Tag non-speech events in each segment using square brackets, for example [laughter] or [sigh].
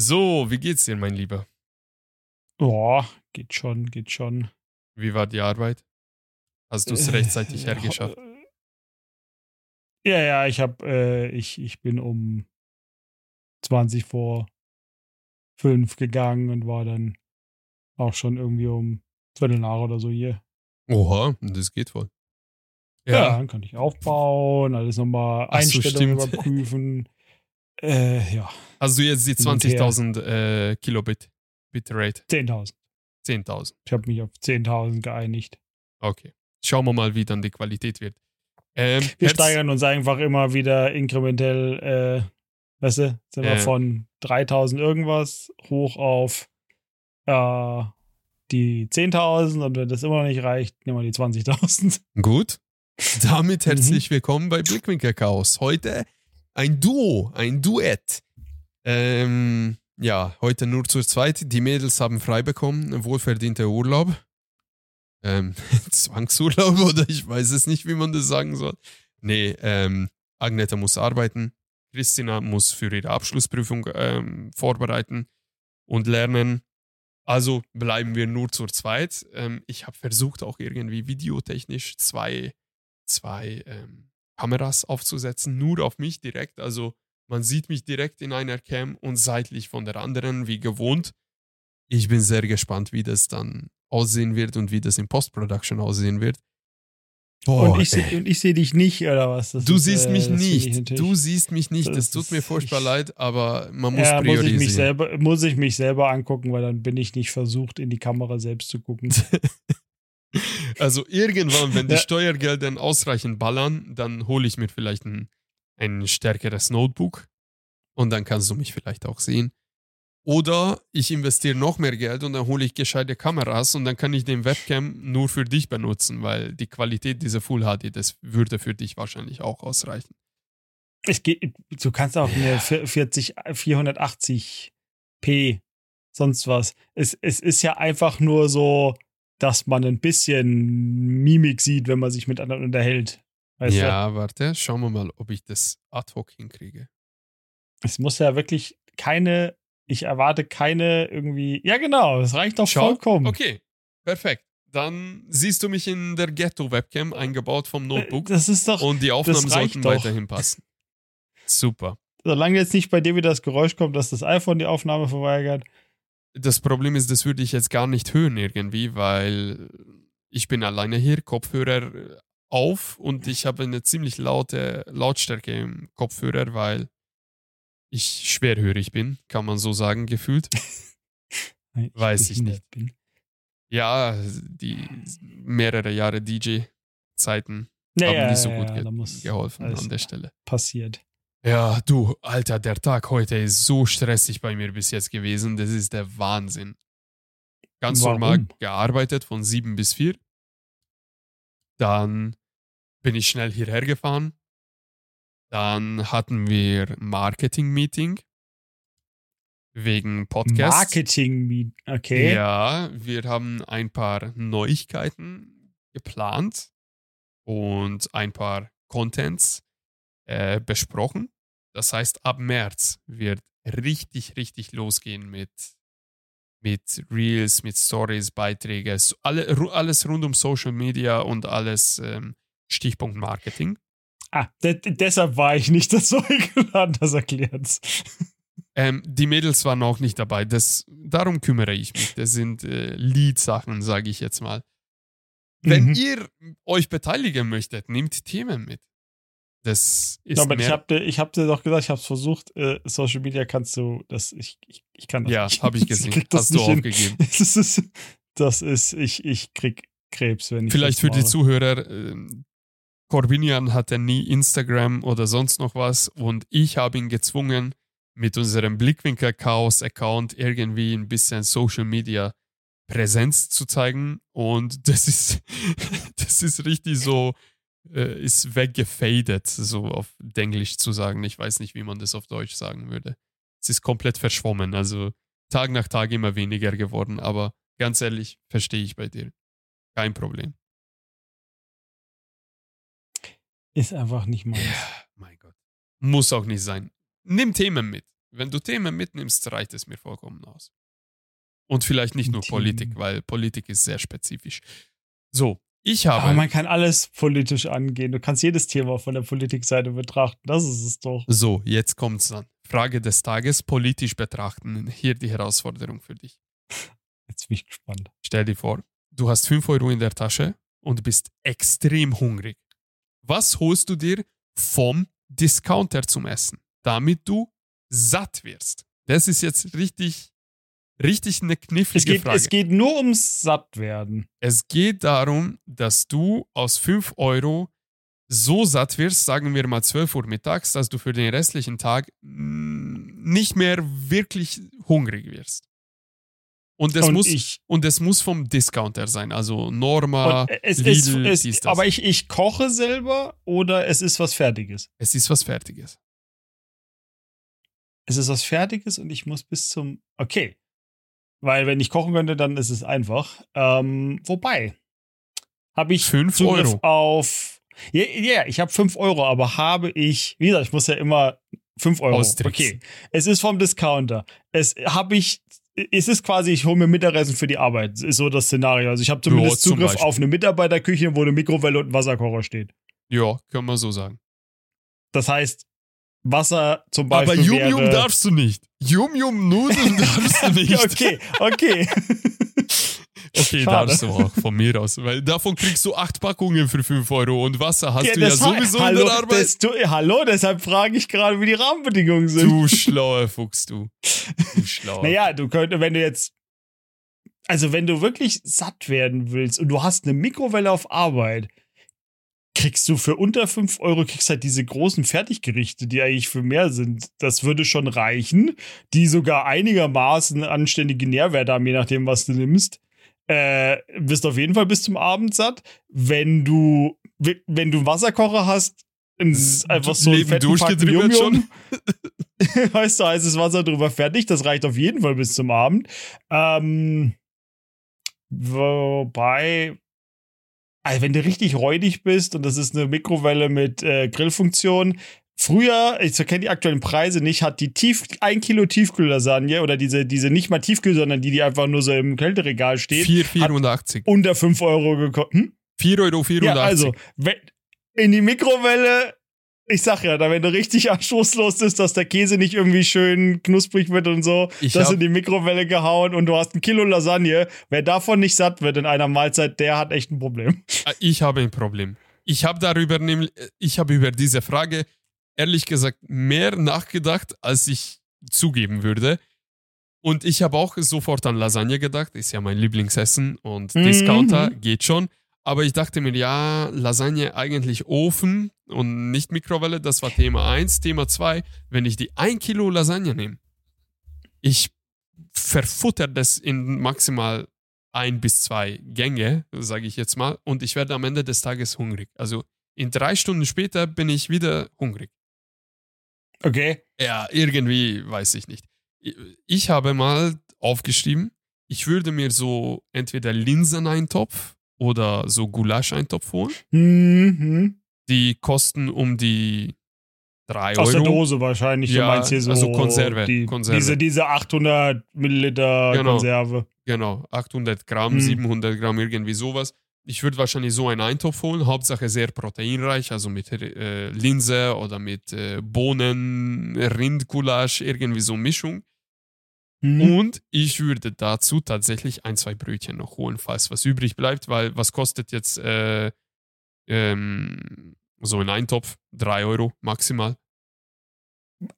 So, wie geht's dir, mein Lieber? Boah, geht schon, geht schon. Wie war die Arbeit? Hast du es Äh, rechtzeitig [laughs] ja, hergeschafft? Ja, ja, ich hab, äh, ich, ich bin um 20 vor 5 gegangen und war dann auch schon irgendwie um Viertel nach oder so hier. Oha, das geht wohl. Ja, dann kann ich aufbauen, alles nochmal so, Einstellungen stimmt. überprüfen. [laughs] Äh, ja, Hast du jetzt die Hin und her. 20.000 äh, Kilobit Bitrate? 10.000. 10.000. Ich habe mich auf 10.000 geeinigt. Okay. Schauen wir mal, wie dann die Qualität wird. Ähm, Wir Herz- steigern uns einfach immer wieder inkrementell, äh, weißt du, sind wir Äh. von 3000 irgendwas hoch auf äh, die 10.000 und wenn das immer noch nicht reicht, nehmen wir die 20.000. Gut. Damit Mhm. herzlich willkommen bei Blickwinkel Chaos. Heute ein Duo, ein Duett. Ähm, ja, heute nur zu zweit. Die Mädels haben frei bekommen, wohlverdienter Urlaub. Ähm, [laughs] Zwangsurlaub oder ich weiß es nicht, wie man das sagen soll. Nee, ähm, Agneta muss arbeiten. Christina muss für ihre Abschlussprüfung ähm, vorbereiten und lernen. Also bleiben wir nur zu zweit. Ähm, ich habe versucht, auch irgendwie videotechnisch zwei, zwei ähm, Kameras aufzusetzen, nur auf mich direkt. Also man sieht mich direkt in einer Cam und seitlich von der anderen, wie gewohnt. Ich bin sehr gespannt, wie das dann aussehen wird und wie das in Post-Production aussehen wird. Boah, und ich sehe ich seh dich nicht, oder was? Das Du ist, siehst äh, mich ich nicht. Du siehst mich nicht. das Das tut mir furchtbar ich- leid, aber man muss ja, muss priorisieren. ich, mich selber, muss ich mich selber angucken, weil dann bin ich nicht versucht, in die Kamera selbst zu gucken. [laughs] Also irgendwann, wenn die Ja. Steuergelder ausreichend ballern, dann hole ich mir vielleicht ein, ein stärkeres Notebook und dann kannst du mich vielleicht auch sehen. Oder ich investiere noch mehr Geld und dann hole ich gescheite Kameras und dann kann ich den Webcam nur für dich benutzen, weil die Qualität dieser Full HD, das würde für dich wahrscheinlich auch ausreichen. Es geht, du kannst auch eine 40, 480p, sonst was. Es, es ist ja einfach nur so, dass man ein bisschen Mimik sieht, wenn man sich mit anderen unterhält. Weißt du? ja, warte, schauen wir mal, ob ich das ad hoc hinkriege. Es muss ja wirklich keine, ich erwarte keine irgendwie, ja genau, es reicht doch Schau. vollkommen. Okay, perfekt. Dann siehst du mich in der Ghetto-Webcam eingebaut vom Notebook. Äh, Das ist doch, Und die Aufnahmen sollten doch. weiterhin passen. Super. solange jetzt nicht bei dir wieder das Geräusch kommt, dass das iPhone die Aufnahme verweigert. Das Problem ist, das würde ich jetzt gar nicht hören irgendwie, weil ich bin alleine hier, Kopfhörer auf und ich habe eine ziemlich laute Lautstärke im Kopfhörer, weil ich schwerhörig bin, kann man so sagen, gefühlt. [laughs] Weil Weiß ich nicht. Bin. Ja, die mehrere Jahre DJ-Zeiten Ja, haben nicht so gut ja, ge geholfen an der Stelle. passiert. Ja, du, Alter, der Tag heute ist so stressig bei mir bis jetzt gewesen. Das ist der Wahnsinn. Ganz Warum? normal gearbeitet von sieben bis vier. Dann bin ich schnell hierher gefahren. Dann hatten wir Marketing-Meeting wegen Podcast. Marketing, okay. Ja, wir haben ein paar Neuigkeiten geplant und ein paar Contents äh, besprochen. Das heißt, ab März wird richtig, richtig losgehen mit, mit Reels, mit Stories, Beiträge, alle, alles rund um Social Media und alles ähm, Stichpunkt Marketing. Ah, de deshalb war ich nicht [laughs] dazu eingeladen, das erklärt's. Ähm, die Mädels waren auch nicht dabei. Das, darum kümmere ich mich. Das sind äh, Lead-Sachen, sage ich jetzt mal. Wenn Mhm. ihr euch beteiligen möchtet, nehmt Themen mit. Das ist Ja, aber ich mehr, hab dir, ich hab dir doch gesagt, ich hab's versucht, äh, Social Media kannst du, das, ich, ich, ich kann das ja, habe [laughs] ich gesehen. das Hast du aufgegeben. [laughs] Das ist, das ist, ich, ich krieg Krebs, wenn ich Vielleicht für die. Zuhörer, ähm, Corbinian hatte nie Instagram oder sonst noch was und ich habe ihn gezwungen, mit unserem Blickwinkel-Chaos-Account irgendwie ein bisschen Social Media Präsenz zu zeigen und [laughs] das ist, das ist richtig so, äh, ist weggefadet, so auf Englisch zu sagen. Ich weiß nicht, wie man das auf Deutsch sagen würde. Es ist komplett verschwommen, also Tag nach Tag immer weniger geworden, aber ganz ehrlich, verstehe ich bei dir. Kein Problem. Ist einfach nicht meins. Ja, mein Gott. Muss auch nicht sein. Nimm Themen mit. Wenn du Themen mitnimmst, reicht es mir vollkommen aus. Und vielleicht nicht nur Themen. Politik, weil Politik ist sehr spezifisch. So, ich habe. Aber man kann alles politisch angehen. Du kannst jedes Thema von der Politikseite betrachten. Das ist es doch. so, jetzt kommt's dann. Frage des Tages: politisch betrachten. Hier die Herausforderung für dich. Jetzt bin ich gespannt. Stell dir vor, du hast 5 Euro in der Tasche und bist extrem hungrig. Was holst du dir vom Discounter zum Essen, damit du satt wirst? Das ist jetzt richtig, richtig eine knifflige Es geht, Frage. es geht nur ums Sattwerden. Es geht darum, dass du aus 5 Euro so satt wirst, sagen wir mal 12 Uhr mittags, dass du für den restlichen Tag nicht mehr wirklich hungrig wirst. Und es, Und muss, ich, und es muss vom Discounter sein, also Norma, es Lidl, ist, es, das. aber ich, ich koche selber oder es ist was Fertiges. es ist was Fertiges. Es ist was Fertiges und ich muss bis zum. Okay. Weil, wenn ich kochen könnte, dann ist es einfach. Ähm, wobei, habe ich Fünf Zugriff Euro. auf. Ja, ja, ich habe 5 Euro, aber habe ich. Wie gesagt, ich muss ja immer 5 Euro. Austricksen. Okay. Es ist vom Discounter. Es habe ich. Es ist quasi, ich hole mir Mittagessen für die Arbeit. Ist so das Szenario. Also ich habe zumindest zum Zugriff Beispiel. auf eine Mitarbeiterküche, wo eine Mikrowelle und ein Wasserkocher steht. Ja, kann man so sagen. Das heißt, Wasser zum Aber Beispiel. Yum wäre, Yum darfst du nicht. Yum Yum Nudeln [laughs] darfst du nicht. okay, okay. [laughs] Okay, Schade. darfst du auch, von mir aus. Weil davon kriegst du acht Packungen für 5 Euro und Wasser hast Ja, du ja sowieso hallo, in der Arbeit. Das, du, hallo, deshalb frage ich gerade, wie die Rahmenbedingungen sind. Du schlauer Fuchs, du. Du schlauer. [laughs] Naja, du könntest, wenn du jetzt. Also, wenn du wirklich satt werden willst und du hast eine Mikrowelle auf Arbeit, kriegst du für unter 5 Euro kriegst halt diese großen Fertiggerichte, die eigentlich für mehr sind. Das würde schon reichen, die sogar einigermaßen anständige Nährwerte haben, je nachdem, was du nimmst. Äh, bist auf jeden Fall bis zum Abend satt. Wenn du, wenn du einen Wasserkocher hast, ein, einfach so ein fetten Pack durchgedribbelt Yum-Yum, [laughs] weißt du, heißes Wasser drüber fertig. Das reicht auf jeden Fall bis zum Abend. Ähm, wobei, also wenn du richtig räudig bist und das ist eine Mikrowelle mit äh, Grillfunktion, Früher, ich kenne die aktuellen Preise nicht, hat die Tief, ein Kilo Tiefkühllasagne oder diese, diese nicht mal Tiefkühl, sondern die, die einfach nur so im Kälteregal steht, 4,84. unter 5 Euro gekostet. Hm? 4,84 Euro. 84. Ja, also, wenn, in die Mikrowelle, ich sag ja, da wenn du richtig anstoßlos ist, dass der Käse nicht irgendwie schön knusprig wird und so, Ich das in die Mikrowelle gehauen und du hast ein Kilo Lasagne. Wer davon nicht satt wird in einer Mahlzeit, der hat echt ein Problem. Äh, Ich habe ein Problem. Ich habe darüber nämlich, ich habe über diese Frage ehrlich gesagt mehr nachgedacht, als ich zugeben würde. Und ich habe auch sofort an Lasagne gedacht, ist ja mein Lieblingsessen und Mhm. Discounter geht schon. Aber ich dachte mir, ja, Lasagne eigentlich Ofen und nicht Mikrowelle, das war Thema 1. Thema 2, wenn ich die 1 Kilo Lasagne nehme, ich verfutter das in maximal ein bis zwei Gänge, sage ich jetzt mal, und ich werde am Ende des Tages hungrig. Also in drei Stunden später bin ich wieder hungrig. Okay. Ja, irgendwie weiß ich nicht. Ich- habe mal aufgeschrieben, ich würde mir so entweder Linseneintopf oder so Gulascheintopf holen. Mhm. Die kosten um die drei Aus der Euro. Dose wahrscheinlich. Ja, meinst hier so also Konserve, Die, Konserve. Diese, diese 800 Milliliter Genau. Konserve. Genau, 800 Gramm, Mhm. 700 Gramm, irgendwie sowas. Ich würde wahrscheinlich so einen Eintopf holen, Hauptsache sehr proteinreich, also mit äh, Linse oder mit äh, Bohnen, Rindgulasch, irgendwie so Mischung. Mhm. Und ich würde dazu tatsächlich ein, zwei Brötchen noch holen, falls was übrig bleibt, weil was kostet jetzt äh, ähm, so ein Eintopf? Drei Euro maximal.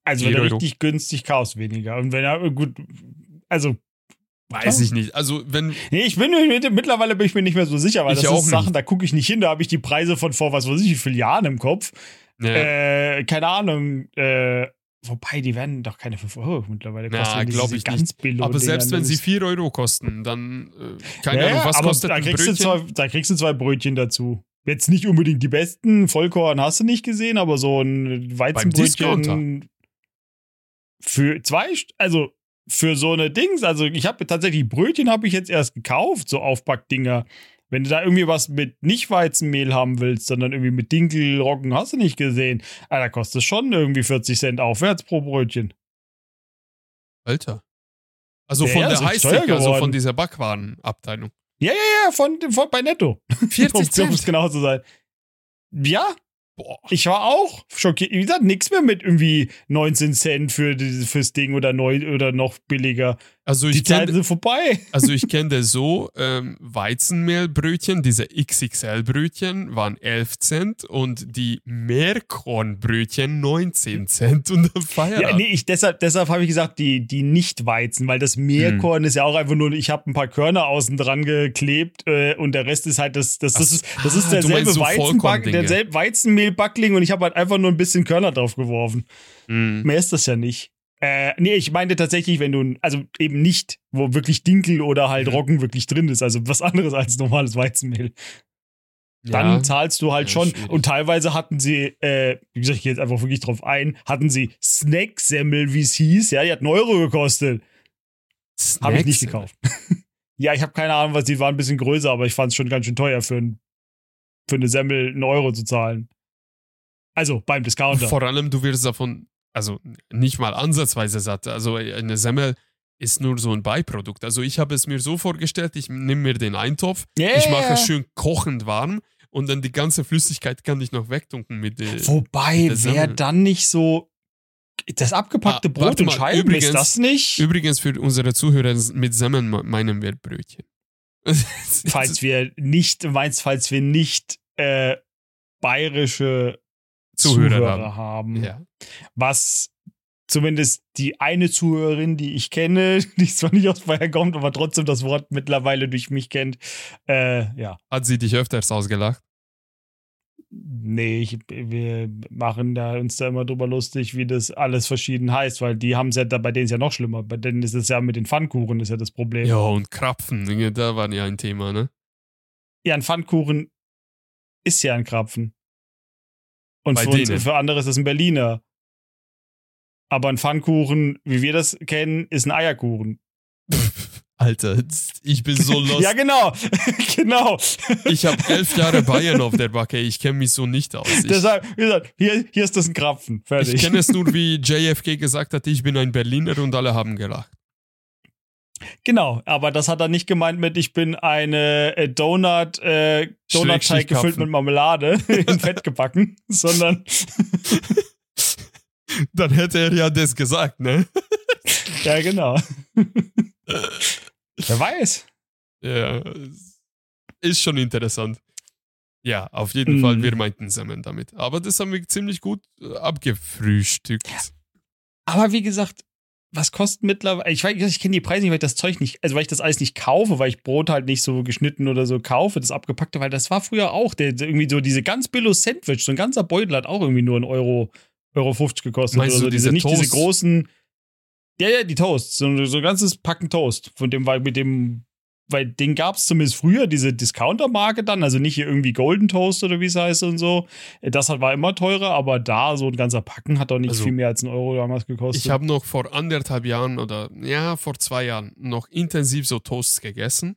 Also wenn Euro. richtig günstig kaufst, weniger. Und wenn er gut, also Weiß ich nicht. Also wenn, Nee, ich bin mir- mittlerweile bin ich mir nicht mehr so sicher, weil Ich das auch ist Sachen, nicht. da gucke ich nicht hin, da habe ich die Preise von vor was weiß ich wie vielen Jahren im Kopf. ne, Äh, keine Ahnung, äh, wobei, die werden doch keine 5 Euro mittlerweile kosten. glaub diese ich ganz nicht. aber selbst wenn sie das- 4 Euro kosten, dann, äh, keine Ja, Ahnung, ja, was aber kostet da ein kriegst, du Brötchen? zwei, da kriegst du zwei Brötchen dazu. Jetzt nicht unbedingt die besten, Vollkorn hast du nicht gesehen, aber so ein Weizenbrötchen für zwei, also für so eine Dings, also ich habe tatsächlich Brötchen habe ich jetzt erst gekauft, so Aufpackdinger. Wenn du da irgendwie was mit nicht Weizenmehl haben willst, sondern irgendwie mit Dinkel, Roggen, hast du nicht gesehen. Ah, da kostet es schon irgendwie 40 Cent aufwärts pro Brötchen. Alter. Also Ja, von der Highstick, also von dieser Backwarenabteilung. Ja, ja, ja, von, von bei Netto. [laughs] 40 Um es Cent. genau zu sein. Ja, Boah. ich war auch schockiert. Wie gesagt, nichts mehr mit irgendwie 19 Cent für fürs Ding oder neu oder noch billiger. Also Die ich Zeiten kenne sind vorbei. [laughs] also ich kenne so, ähm, Weizenmehlbrötchen, diese XXL-Brötchen waren 11 Cent und die Meerkornbrötchen 19 Cent und dann Feierabend. Ja, nee, ich, deshalb, deshalb habe ich gesagt, die, die Nicht-Weizen, weil das Meerkorn ist ja auch einfach nur, ich habe ein paar Körner außen dran geklebt äh, und der Rest ist halt das, das, das, Ach, ist, das ist ah, derselbe so Weizenback, derselbe Weizenmehlbackling und ich habe halt einfach nur ein bisschen Körner drauf geworfen. Mhm. Mehr ist das ja nicht. Äh, nee, ich meinte tatsächlich, wenn du, also eben nicht, wo wirklich Dinkel oder halt Mhm. Roggen wirklich drin ist, also was [laughs] anderes als normales Weizenmehl. Dann Ja. zahlst du halt schon. schwierig. Und teilweise hatten sie, äh, wie gesagt, ich gehe jetzt einfach wirklich drauf ein, hatten sie Snacksemmel, wie es hieß, ja, die hat einen Euro gekostet. Habe ich nicht gekauft. [laughs] ja, ich habe keine Ahnung, was die waren, ein bisschen größer, aber ich fand es schon ganz schön teuer für, ein, für eine Semmel einen Euro zu zahlen. Also beim Discounter. Vor allem, du wirst davon, also nicht mal ansatzweise satt. Also eine Semmel ist nur so ein Beiprodukt. Also ich habe es mir so vorgestellt, ich nehme mir den Eintopf, Yeah. ich mache es schön kochend warm und dann die ganze Flüssigkeit kann ich noch wegtunken mit der. Wobei, Semmel. dann nicht so. Das abgepackte Ah, Brot mal, Scheiben, übrigens- ist das nicht? Übrigens für unsere Zuhörer, mit Semmeln me- meinen wir Brötchen. [laughs] falls wir nicht, meinst, falls wir nicht äh, bayerische Zuhörer Zuhörer, haben. ja. Was zumindest die eine Zuhörerin, die ich kenne, [laughs] die zwar nicht aus Bayern kommt, aber trotzdem das Wort mittlerweile durch mich kennt, äh, ja. Hat sie dich öfters ausgelacht? Nee, ich, wir machen da uns da immer drüber lustig, wie das alles verschieden heißt, weil die haben es ja, da, bei denen ist ja noch schlimmer. Bei denen ist es ja mit den Pfannkuchen, ist ja das Problem. Ja, und Krapfen, da waren ja ein Thema, ne? Ja, ein Pfannkuchen ist ja ein Krapfen. Und für, uns, für andere ist es ein Berliner. Aber ein Pfannkuchen, wie wir das kennen, ist ein Eierkuchen. [laughs] Alter, ich bin so [laughs] lost. Ja, genau. [laughs] genau. Ich habe elf Jahre Bayern auf der Backe, ich kenne mich so nicht aus. Ich, Deshalb, wie gesagt, hier, hier ist das ein Krapfen. Fertig. ich kenne es nur, wie JFK gesagt hat, ich bin ein Berliner und alle haben gelacht. Genau, aber das hat er nicht gemeint mit, ich bin eine äh, Donut, äh, Donutteig gefüllt mit Marmelade [laughs] in Fett gebacken, [laughs] sondern, [laughs] Dann hätte er ja das gesagt, ne? ja, genau. Wer weiß. Ja, ist schon interessant. Ja, auf jeden Fall, Mhm. wir meinten Semmeln damit. Aber das haben wir ziemlich gut äh, abgefrühstückt. Aber wie gesagt, was kostet mittlerweile? Ich weiß, ich kenne die Preise nicht, weil ich das Zeug nicht, also weil ich das alles nicht kaufe, weil ich Brot halt nicht so geschnitten oder so kaufe, das abgepackte, weil das war früher auch, der, der irgendwie so diese ganz billo Sandwich, so ein ganzer Beutel hat auch irgendwie nur ein Euro, Euro 50 gekostet Meinst oder so. Diese, diese nicht diese großen, ja, ja, die Toasts, so, so ein ganzes Packen Toast, von dem, weil mit dem, weil den gab es zumindest früher, diese Discounter-Marke dann, also nicht hier irgendwie Golden Toast oder wie es heißt und so. Das hat, war immer teurer, aber da so ein ganzer Packen hat doch nicht Also, viel mehr als ein Euro damals gekostet. Ich habe noch vor anderthalb Jahren oder ja, vor zwei Jahren noch intensiv so Toasts gegessen.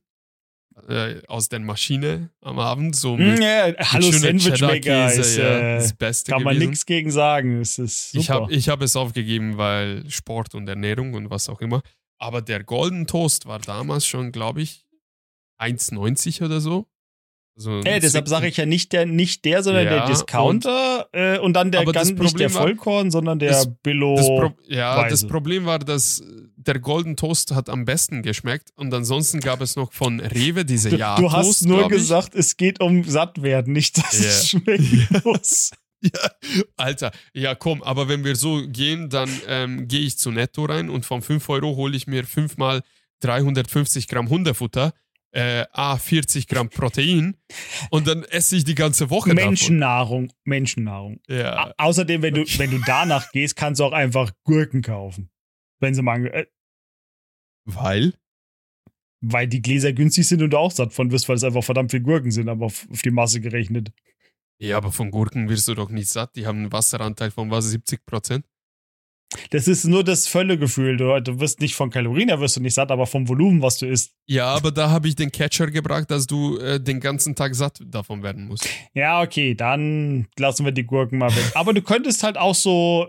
Äh, aus der Maschine am Abend. So Mm, mit, ja, hallo mit schöner Sandwichmaker ist, ja, äh, das Beste kann man nichts gegen sagen. Es ist super. Ich habe ich hab es aufgegeben, weil Sport und Ernährung und was auch immer. Aber der Golden Toast war damals schon, glaube ich, 1,90 oder so. Also äh, deshalb sage ich ja nicht der, nicht der, sondern Ja, der Discounter und, äh, und dann der das ganz, nicht der Problem war- Vollkorn, sondern der das- Billo. Das Pro ja, das Weise. Problem war, dass der Golden Toast hat am besten geschmeckt und ansonsten gab es noch von Rewe diese ja du hast Toast, nur gesagt, es geht um Sattwerden, nicht, dass Ja. es schmecken [laughs] muss. [laughs] Ja, Alter, ja komm, aber wenn wir so gehen, dann ähm, gehe ich zu Netto rein und von 5 Euro hole ich mir fünfmal 350 Gramm Hundefutter, äh, A, 40 Gramm Protein und dann esse ich die ganze Woche Menschennahrung, Menschennahrung. davon. Ja. Au- Außerdem, wenn du, wenn du danach gehst, kannst du auch einfach Gurken kaufen. Wenn sie mal, äh, Weil? weil die Gläser günstig sind und du auch satt von wirst, weil es einfach verdammt viel Gurken sind, aber auf, auf die Masse gerechnet. Ja, aber von Gurken wirst du doch nicht satt. Die haben einen Wasseranteil von was, 70 Prozent? Das ist nur das Völlegefühl. Du, du wirst nicht von Kalorien, da wirst du nicht satt, aber vom Volumen, was du isst. Ja, aber da habe ich den Catcher gebracht, dass du äh, den ganzen Tag satt davon werden musst. Ja, okay, dann lassen wir die Gurken mal weg. Aber du könntest halt auch so.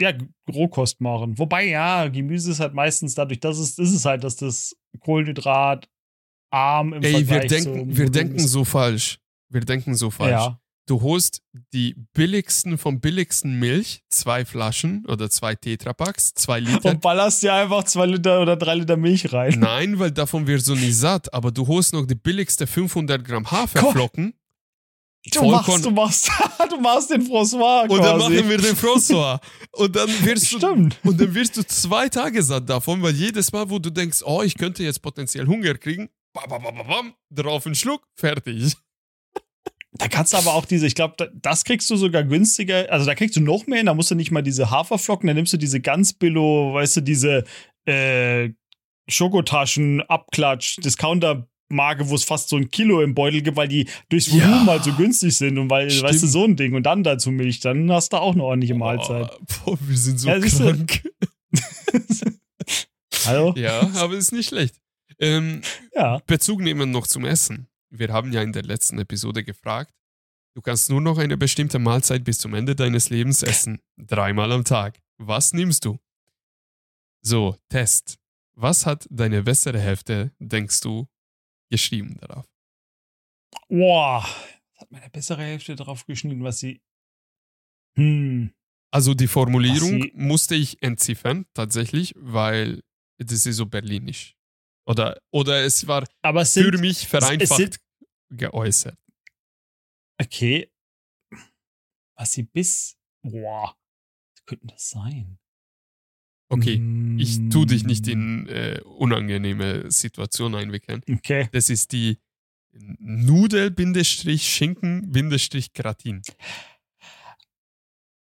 ja, Rohkost machen. Wobei, ja, Gemüse ist halt meistens dadurch, dass es, ist es halt, dass das Kohlenhydrat arm im Ey, wir Vergleich denken, zum wir denken so falsch. Wir denken so falsch. Ja. Du holst die billigsten vom billigsten Milch, zwei Flaschen oder zwei Tetrapacks, zwei Liter. Und ballerst dir einfach zwei Liter oder drei Liter Milch rein. Nein, weil davon wirst du nie satt. Aber du holst noch die billigste 500 Gramm Haferflocken. Du machst, du machst, [laughs] du machst den François Und dann machen wir den François. Und dann wirst du Stimmt. und dann wirst du zwei Tage satt davon, weil jedes Mal, wo du denkst, oh, ich könnte jetzt potenziell Hunger kriegen, bam, bam, bam, bam, drauf einen Schluck, fertig. Da kannst du aber auch diese, ich glaube, das kriegst du sogar günstiger. Also da kriegst du noch mehr, hin, da musst du nicht mal diese Haferflocken, da nimmst du diese ganz billo, weißt du, diese äh, Schokotaschen, Abklatsch, Discounter-Marke, wo es fast so ein Kilo im Beutel gibt, weil die durchs Ja. Volumen halt so günstig sind und weil, Stimmt. weißt du, so ein Ding und dann dazu Milch, dann hast du auch eine ordentliche Mahlzeit. Oh, boah, wir sind so Ja, krank. [laughs] Hallo? Ja, aber ist nicht schlecht. Ähm, Ja. Bezug nehmen noch zum Essen. Wir haben ja in der letzten Episode gefragt, du kannst nur noch eine bestimmte Mahlzeit bis zum Ende deines Lebens essen. Dreimal am Tag. Was nimmst du? So, Test. Was hat deine bessere Hälfte, denkst du, geschrieben darauf? Boah. Hat meine bessere Hälfte drauf geschnitten, was sie. Hm. Also die Formulierung musste ich entziffern, tatsächlich, weil das ist so berlinisch. Oder, oder es war Aber es für sind. mich es vereinfacht sind- geäußert. Okay. Was sie bis. Boah. Was könnte das sein? Okay, Mm. ich tu dich nicht in äh, unangenehme Situationen einwickeln. Okay. Das ist die Nudel-Schinken-Gratin.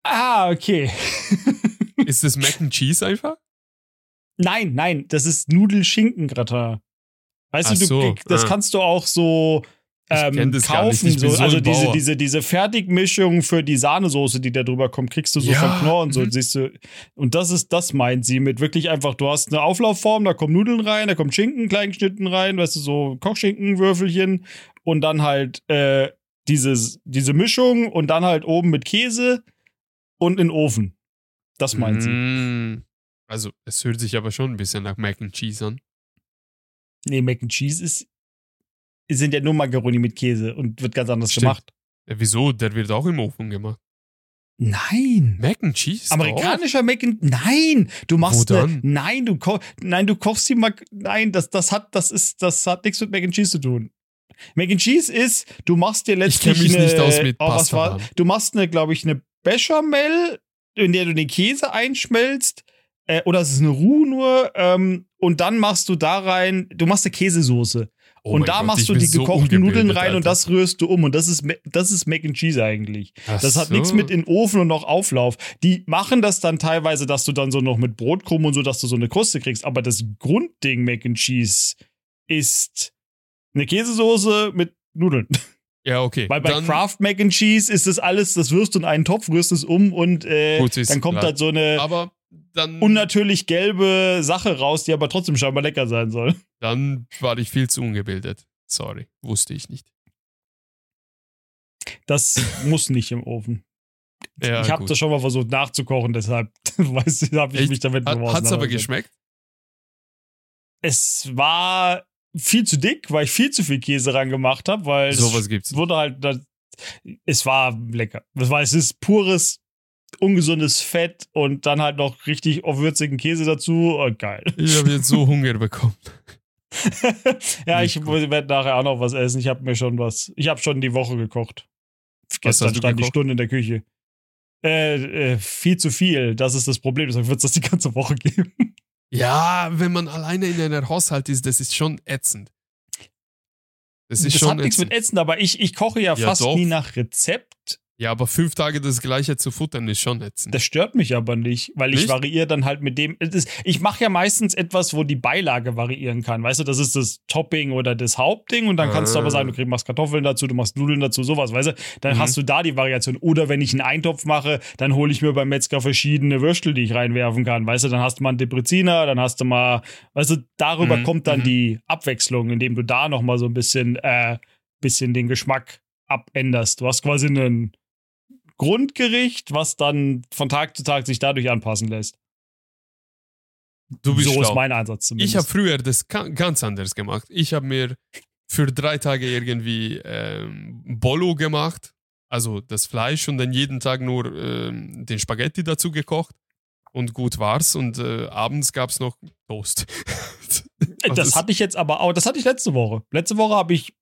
Ah, okay. [laughs] Ist das Mac and Cheese einfach? nein, nein, das ist Nudelschinkengratin. Weißt Ach du, du so, das ah. kannst du auch so ähm, nicht, kaufen. ich bin so, so also diese, diese, diese Fertigmischung für die Sahnesoße, die da drüber kommt, kriegst du so Ja, von Knorr und so, mhm. siehst du. Und das ist, das meint sie mit wirklich einfach, du hast eine Auflaufform, da kommen Nudeln rein, da kommt Schinken, klein geschnitten rein, weißt du, so Kochschinkenwürfelchen und dann halt äh, dieses, diese Mischung und dann halt oben mit Käse und in den Ofen. Das meint sie. Mm. Also, es hört sich aber schon ein bisschen nach Mac and Cheese an. Nee, Mac and Cheese ist, sind ja nur Macaroni mit Käse und wird ganz anders Stimmt. gemacht. Ja, wieso? Der wird auch im Ofen gemacht. Nein. Mac and Cheese? Amerikanischer Mac and Nein, du machst Wo ne, nein, du ko nein, du kochst die Mac Nein, das das hat das ist das hat nichts mit Mac and Cheese zu tun. Mac and Cheese ist, du machst dir letztlich kenn mich eine, nicht aus mit oh, Pasta war, du machst eine, glaube ich, eine Bechamel, in der du den Käse einschmelzt, äh, oder es ist eine Roux nur, ähm, und dann machst du da rein, du machst eine Käsesoße. Oh und da Gott, machst du die so gekochten Nudeln ungebildet, rein und Alter. das rührst du um. Und das ist, das ist Mac and Cheese eigentlich. Ach Das hat so. nichts mit in Ofen und noch Auflauf. Die machen das dann teilweise, dass du dann so noch mit Brotkrumm und so, dass du so eine Kruste kriegst. Aber das Grundding Mac and Cheese ist eine Käsesoße mit Nudeln. [laughs] Ja, okay. Weil bei Dann- Kraft Mac and Cheese ist das alles, das wirst du in einen Topf, rührst es um und äh, dann kommt klar. halt so eine Aber dann, unnatürlich gelbe Sache raus, die aber trotzdem scheinbar lecker sein soll. dann war ich viel zu ungebildet. Sorry, wusste ich nicht. Das [laughs] muss nicht im Ofen. Ja, ich habe das schon mal versucht nachzukochen, deshalb [laughs] weiß ich, habe ich mich damit Hat, nur hat's aber geschmeckt? Es war viel zu dick, weil ich viel zu viel Käse ran gemacht habe, weil Sowas es gibt's. wurde halt, das- es war lecker. Das war, es ist pures, ungesundes Fett und dann halt noch richtig auf würzigen Käse dazu. Oh, geil. Ich habe jetzt so Hunger bekommen. [laughs] ja, Nicht ich gut. werde nachher auch noch was essen. Ich habe mir schon was, ich habe schon die Woche gekocht. Was Gestern stand die gekocht? Stunde in der Küche. Äh, äh, viel zu viel. Das ist das Problem. Deshalb wird es das die ganze Woche geben. Ja, wenn man alleine in einer Haushalt ist, das ist schon ätzend. Das ist das schon hat nichts ätzend. mit Essen, aber ich, ich koche ja, Ja, fast doch. nie nach Rezept. Ja, aber fünf Tage das gleiche zu futtern ist schon ätzend. Das stört mich aber nicht, weil ich Nicht? variiere dann halt mit dem. ist- Ich mache ja meistens etwas, wo die Beilage variieren kann. Weißt du, das ist das Topping oder das Hauptding und dann kannst du aber Ah. sagen, du machst Kartoffeln dazu, du machst Nudeln dazu, sowas, weißt du? Dann Mhm. hast du da die Variation. Oder wenn ich einen Eintopf mache, dann hole ich mir beim Metzger verschiedene Würstel, die ich reinwerfen kann. Weißt du, dann hast du mal einen Depreziner, dann hast du mal, weißt du, darüber Mhm, kommt dann mhm. die Abwechslung, indem du da nochmal so ein bisschen, äh, bisschen den Geschmack abänderst. Du hast quasi einen Grundgericht, was dann von Tag zu Tag sich dadurch anpassen lässt. Du bist so schlau. ist mein Ansatz zumindest. Ich habe früher das ganz anders gemacht. Ich habe mir für drei Tage irgendwie ähm, Bollo gemacht, also das Fleisch und dann jeden Tag nur ähm, den Spaghetti dazu gekocht und gut war's und äh, abends gab's noch Toast. [laughs] das das- hatte ich jetzt aber auch, das hatte ich letzte Woche. Letzte Woche habe ich,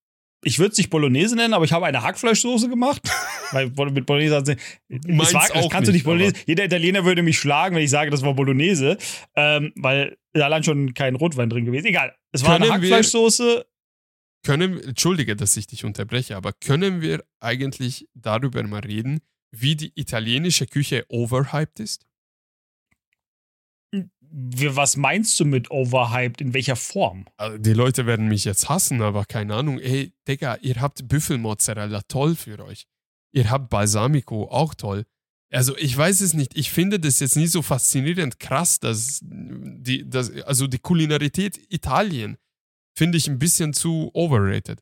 ich würde es nicht Bolognese nennen, aber ich habe eine Hackfleischsoße gemacht. [laughs] Weil mit Bolognese hat sie, es war, auch kannst du nicht, Bolognese. Jeder Italiener würde mich schlagen, wenn ich sage, das war Bolognese, ähm, weil allein schon kein Rotwein drin gewesen. Egal, es war eine Hackfleischsoße. können, entschuldige, dass ich dich unterbreche, aber können wir eigentlich darüber mal reden, wie die italienische Küche overhyped ist? Wie- Was meinst du mit overhyped? In welcher Form? Also die Leute werden mich jetzt hassen, aber keine Ahnung. Ey, Digga, ihr habt Büffelmozzarella, toll für euch. Ihr habt Balsamico, auch toll. Also ich weiß es nicht. Ich finde das jetzt nicht so faszinierend krass, dass die, dass, also die Kulinarität Italien finde ich ein bisschen zu overrated.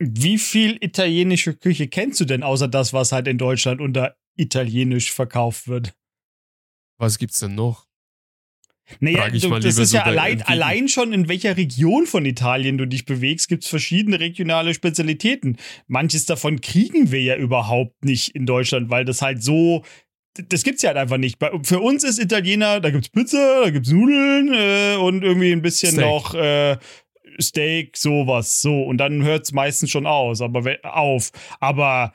Wie viel italienische Küche kennst du denn, außer das, was halt in Deutschland unter italienisch verkauft wird? Was gibt's denn noch? Naja, du, das ist so ja allein, allein schon, in welcher Region von Italien du dich bewegst, gibt es verschiedene regionale Spezialitäten. Manches davon kriegen wir ja überhaupt nicht in Deutschland, weil das halt so. Das gibt's ja halt einfach nicht. Für uns ist Italiener, da gibt's Pizza, da gibt's Nudeln äh, und irgendwie ein bisschen Steak. noch äh, Steak, sowas. So. Und dann hört's meistens schon aus, aber auf. Aber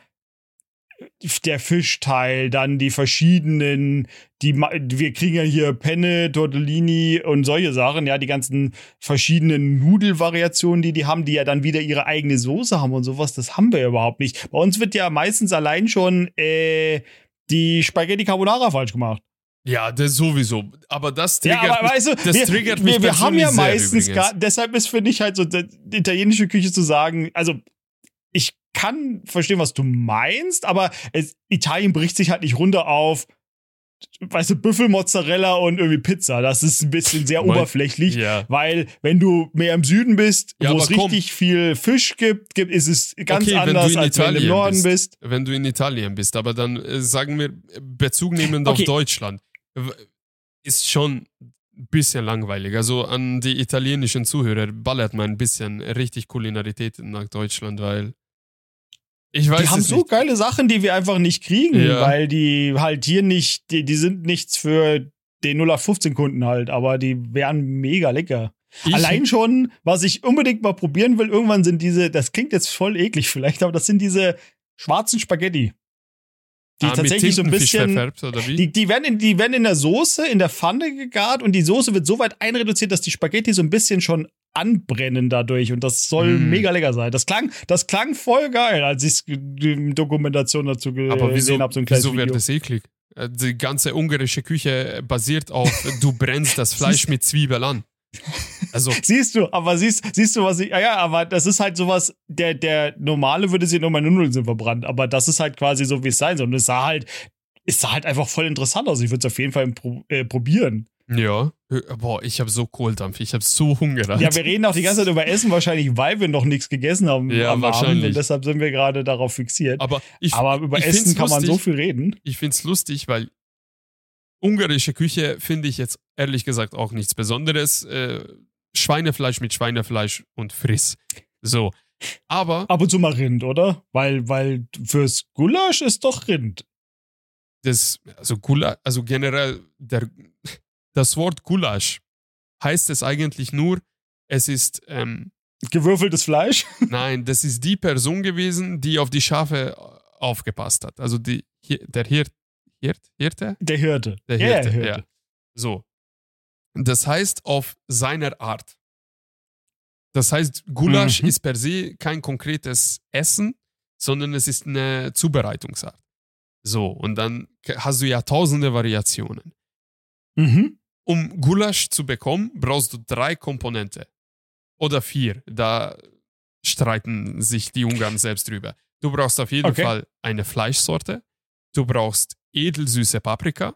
der Fischteil, dann die verschiedenen, die wir kriegen ja hier Penne, Tortellini und solche Sachen, ja, die ganzen verschiedenen Nudelvariationen, die die haben, die ja dann wieder ihre eigene Soße haben und sowas, das haben wir ja überhaupt nicht. Bei uns wird ja meistens allein schon äh, die Spaghetti Carbonara falsch gemacht. Ja, das sowieso. Aber das Ja, triggert aber mich, weißt du, das wir, triggert mich wir, wir haben ja meistens gar, deshalb ist für dich halt so die italienische Küche zu sagen, also ich kann verstehen, was du meinst, aber es, Italien bricht sich halt nicht runter auf, weißt du, Büffelmozzarella und irgendwie Pizza. Das ist ein bisschen sehr Mein- oberflächlich. Ja. Weil, wenn du mehr im Süden bist, Ja, wo es komm. richtig viel Fisch gibt, gibt ist es ganz Okay, wenn anders, in als wenn du im Italien Norden bist. wenn du in Italien bist, aber dann äh, sagen wir Bezug nehmend auf Okay. Deutschland, w- ist schon ein bisschen langweilig. Also an die italienischen Zuhörer ballert man ein bisschen richtig Kulinarität nach Deutschland, weil ich weiß Die haben so nicht. geile Sachen, die wir einfach nicht kriegen, Ja. weil die halt hier nicht, die, die sind nichts für den 0815-Kunden halt, aber die wären mega lecker. Ich, Allein schon, was ich unbedingt mal probieren will, irgendwann sind diese, das klingt jetzt voll eklig vielleicht, aber das sind diese schwarzen Spaghetti. Die ah, tatsächlich so ein bisschen. verfärbt? Die, die, werden in, die werden in der Soße, in der Pfanne gegart und die Soße wird so weit einreduziert, dass die Spaghetti so ein bisschen schon anbrennen dadurch und das soll Mm. mega lecker sein. Das klang, das klang voll geil, als ich die Dokumentation dazu aber wieso, gesehen habe, so ein kleines wieso wäre Video. das eklig? Äh, Die ganze ungarische Küche basiert auf, du brennst das [laughs] Fleisch mit Zwiebel an. Also, [laughs] Siehst du, aber siehst, siehst du, was ich. Ja, ja, aber das ist halt sowas, der, der normale würde sehen, nur meine Nudeln sind verbrannt. Aber das ist halt quasi so, wie es sein soll. Und es sah halt, es sah halt einfach voll interessant aus. Ich würde es auf jeden Fall pro, äh, probieren. Ja. Boah, ich habe so Kohldampf, ich habe so Hunger. Ja, wir reden auch die ganze Zeit über Essen, wahrscheinlich, weil wir noch nichts gegessen haben Ja, am Abend. wahrscheinlich. Und deshalb sind wir gerade darauf fixiert. Aber, ich, aber über Essen kann man so lustig. viel reden. ich finde es lustig, weil ungarische Küche finde ich jetzt ehrlich gesagt auch nichts Besonderes. Äh, Schweinefleisch mit Schweinefleisch und Friss. So. Aber Ab und zu mal Rind, oder? Weil, weil fürs Gulasch ist doch Rind. das, also Gulasch, also generell, der, das Wort Gulasch heißt es eigentlich nur, es ist, ähm, Gewürfeltes Fleisch. [laughs] nein, das ist die Person gewesen, die auf die Schafe aufgepasst hat. Also die, der Hirt, Hirt, Hirte? Der Hirte. Der Ja, Hirte, ja. So. Das heißt auf seiner Art. Das heißt, Gulasch Mhm. ist per se kein konkretes Essen, sondern es ist eine Zubereitungsart. So, und dann hast du ja tausende Variationen. Mhm. Um Gulasch zu bekommen, brauchst du drei Komponente. Oder vier. Da streiten sich die Ungarn selbst drüber. Du brauchst auf jeden Okay. Fall eine Fleischsorte. Du brauchst edelsüße Paprika,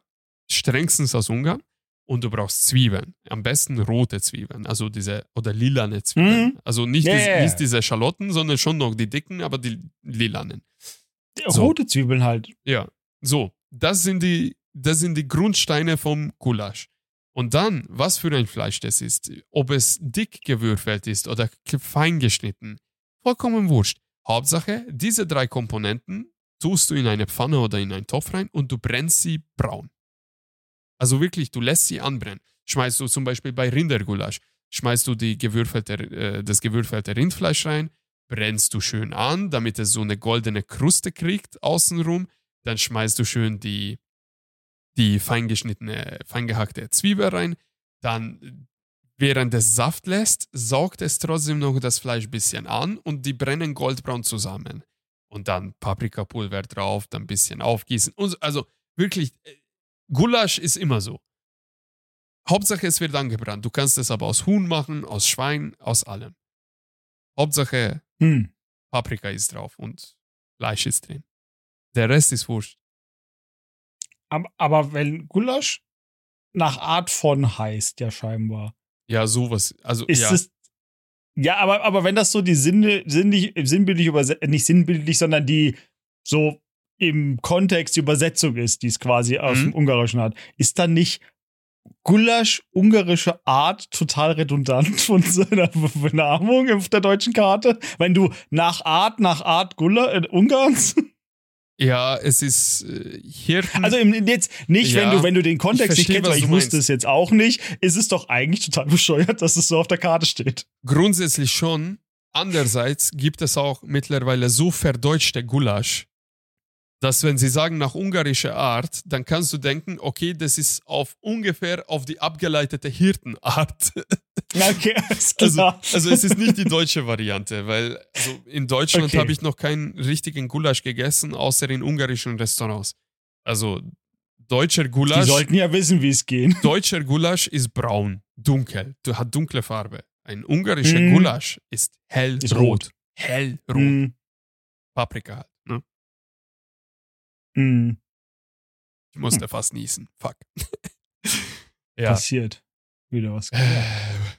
strengstens aus Ungarn. und du brauchst Zwiebeln. Am besten rote Zwiebeln, also diese oder lilane Zwiebeln. Mhm. Also nicht, Ja, diese, nicht diese Schalotten, sondern schon noch die dicken, aber die lilanen. So. Rote Zwiebeln halt. Ja, so, das sind die, das sind die Grundsteine vom Gulasch. Und dann, was für ein Fleisch das ist, ob es dick gewürfelt ist oder fein geschnitten, vollkommen wurscht. Hauptsache, diese drei Komponenten tust du in eine Pfanne oder in einen Topf rein und du brennst sie braun. Also wirklich, du lässt sie anbrennen. Schmeißt du zum Beispiel bei Rindergulasch, schmeißt du die gewürfelte, äh, das gewürfelte Rindfleisch rein, brennst du schön an, damit es so eine goldene Kruste kriegt außenrum. Dann schmeißt du schön die, die feingeschnittene, feingehackte Zwiebel rein. Dann, während es Saft lässt, saugt es trotzdem noch das Fleisch ein bisschen an und die brennen goldbraun zusammen. Und dann Paprikapulver drauf, dann ein bisschen aufgießen. Und so- also wirklich, äh, Gulasch ist immer so. Hauptsache, es wird angebrannt. Du kannst es aber aus Huhn machen, aus Schwein, aus allem. Hauptsache, Hm. Paprika ist drauf und Fleisch ist drin. Der Rest ist wurscht. Aber, wenn Gulasch nach Art von heißt, ja scheinbar. Ja, sowas. Also, Ist ja. es. Ja, aber, aber wenn das so die Sinne, sinnlich, sinnbildlich übersetzt, nicht sinnbildlich, sondern die so im Kontext die Übersetzung ist, die es quasi aus Mhm. dem Ungarischen hat, ist dann nicht Gulasch ungarische Art total redundant von seiner Benamung auf der deutschen Karte? Wenn du nach Art, nach Art Gula, äh, Ungarns? Ja, es ist äh, Hirten. Also im, jetzt nicht, wenn Ja, du, wenn du den Kontext ich nicht verstehe, kennst, weil ich wusste es jetzt auch nicht, ist es doch eigentlich total bescheuert, dass es so auf der Karte steht. grundsätzlich schon. Andererseits gibt es auch mittlerweile so verdeutschte Gulasch, dass wenn sie sagen nach ungarischer Art, dann kannst du denken, okay, das ist auf ungefähr auf die abgeleitete Hirtenart. [laughs] Okay, alles Also, klar. also es ist nicht die deutsche Variante, weil also in Deutschland Okay. habe ich noch keinen richtigen Gulasch gegessen, außer in ungarischen Restaurants. Also deutscher Die Gulasch, sollten ja wissen, wie es geht. [laughs] deutscher Gulasch ist braun, dunkel, du hat dunkle Farbe. Ein ungarischer Mm. Gulasch ist hellrot. Ist rot. Hellrot. Hm, Paprika halt. Ne? hm, Ich musste fast niesen. Fuck. [laughs] ja. Passiert. Wieder was. Äh,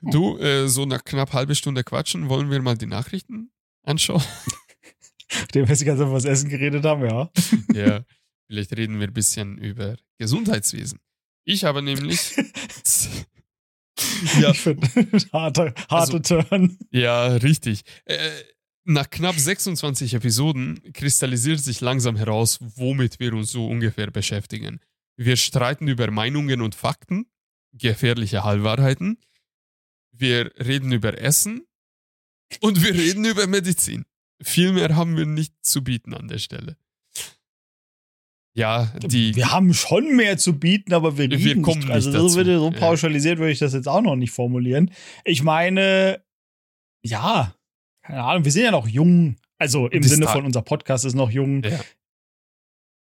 Du, äh, so nach knapp halbe Stunde quatschen, wollen wir mal die Nachrichten anschauen? [laughs] Dem wir die ganze Zeit über das Essen geredet haben, ja. [laughs] ja. Vielleicht reden wir ein bisschen über Gesundheitswesen. Ich habe nämlich. ja, Ich finde, harte, harte Also- Turn. ja, richtig. Äh, nach knapp 26 Episoden kristallisiert sich langsam heraus, womit wir uns so ungefähr beschäftigen. Wir streiten über Meinungen und Fakten, gefährliche Halbwahrheiten. Wir reden über Essen und wir reden über Medizin. Viel mehr haben wir nicht zu bieten an der Stelle. Ja, die. wir haben schon mehr zu bieten, aber wir, Wir kommen nicht. Also so, dazu. würde, so Ja. pauschalisiert würde ich das jetzt auch noch nicht formulieren. Ich meine, ja, keine Ahnung, wir sind ja noch jung. Also im Die Sinne von unser Podcast ist noch jung. Ja.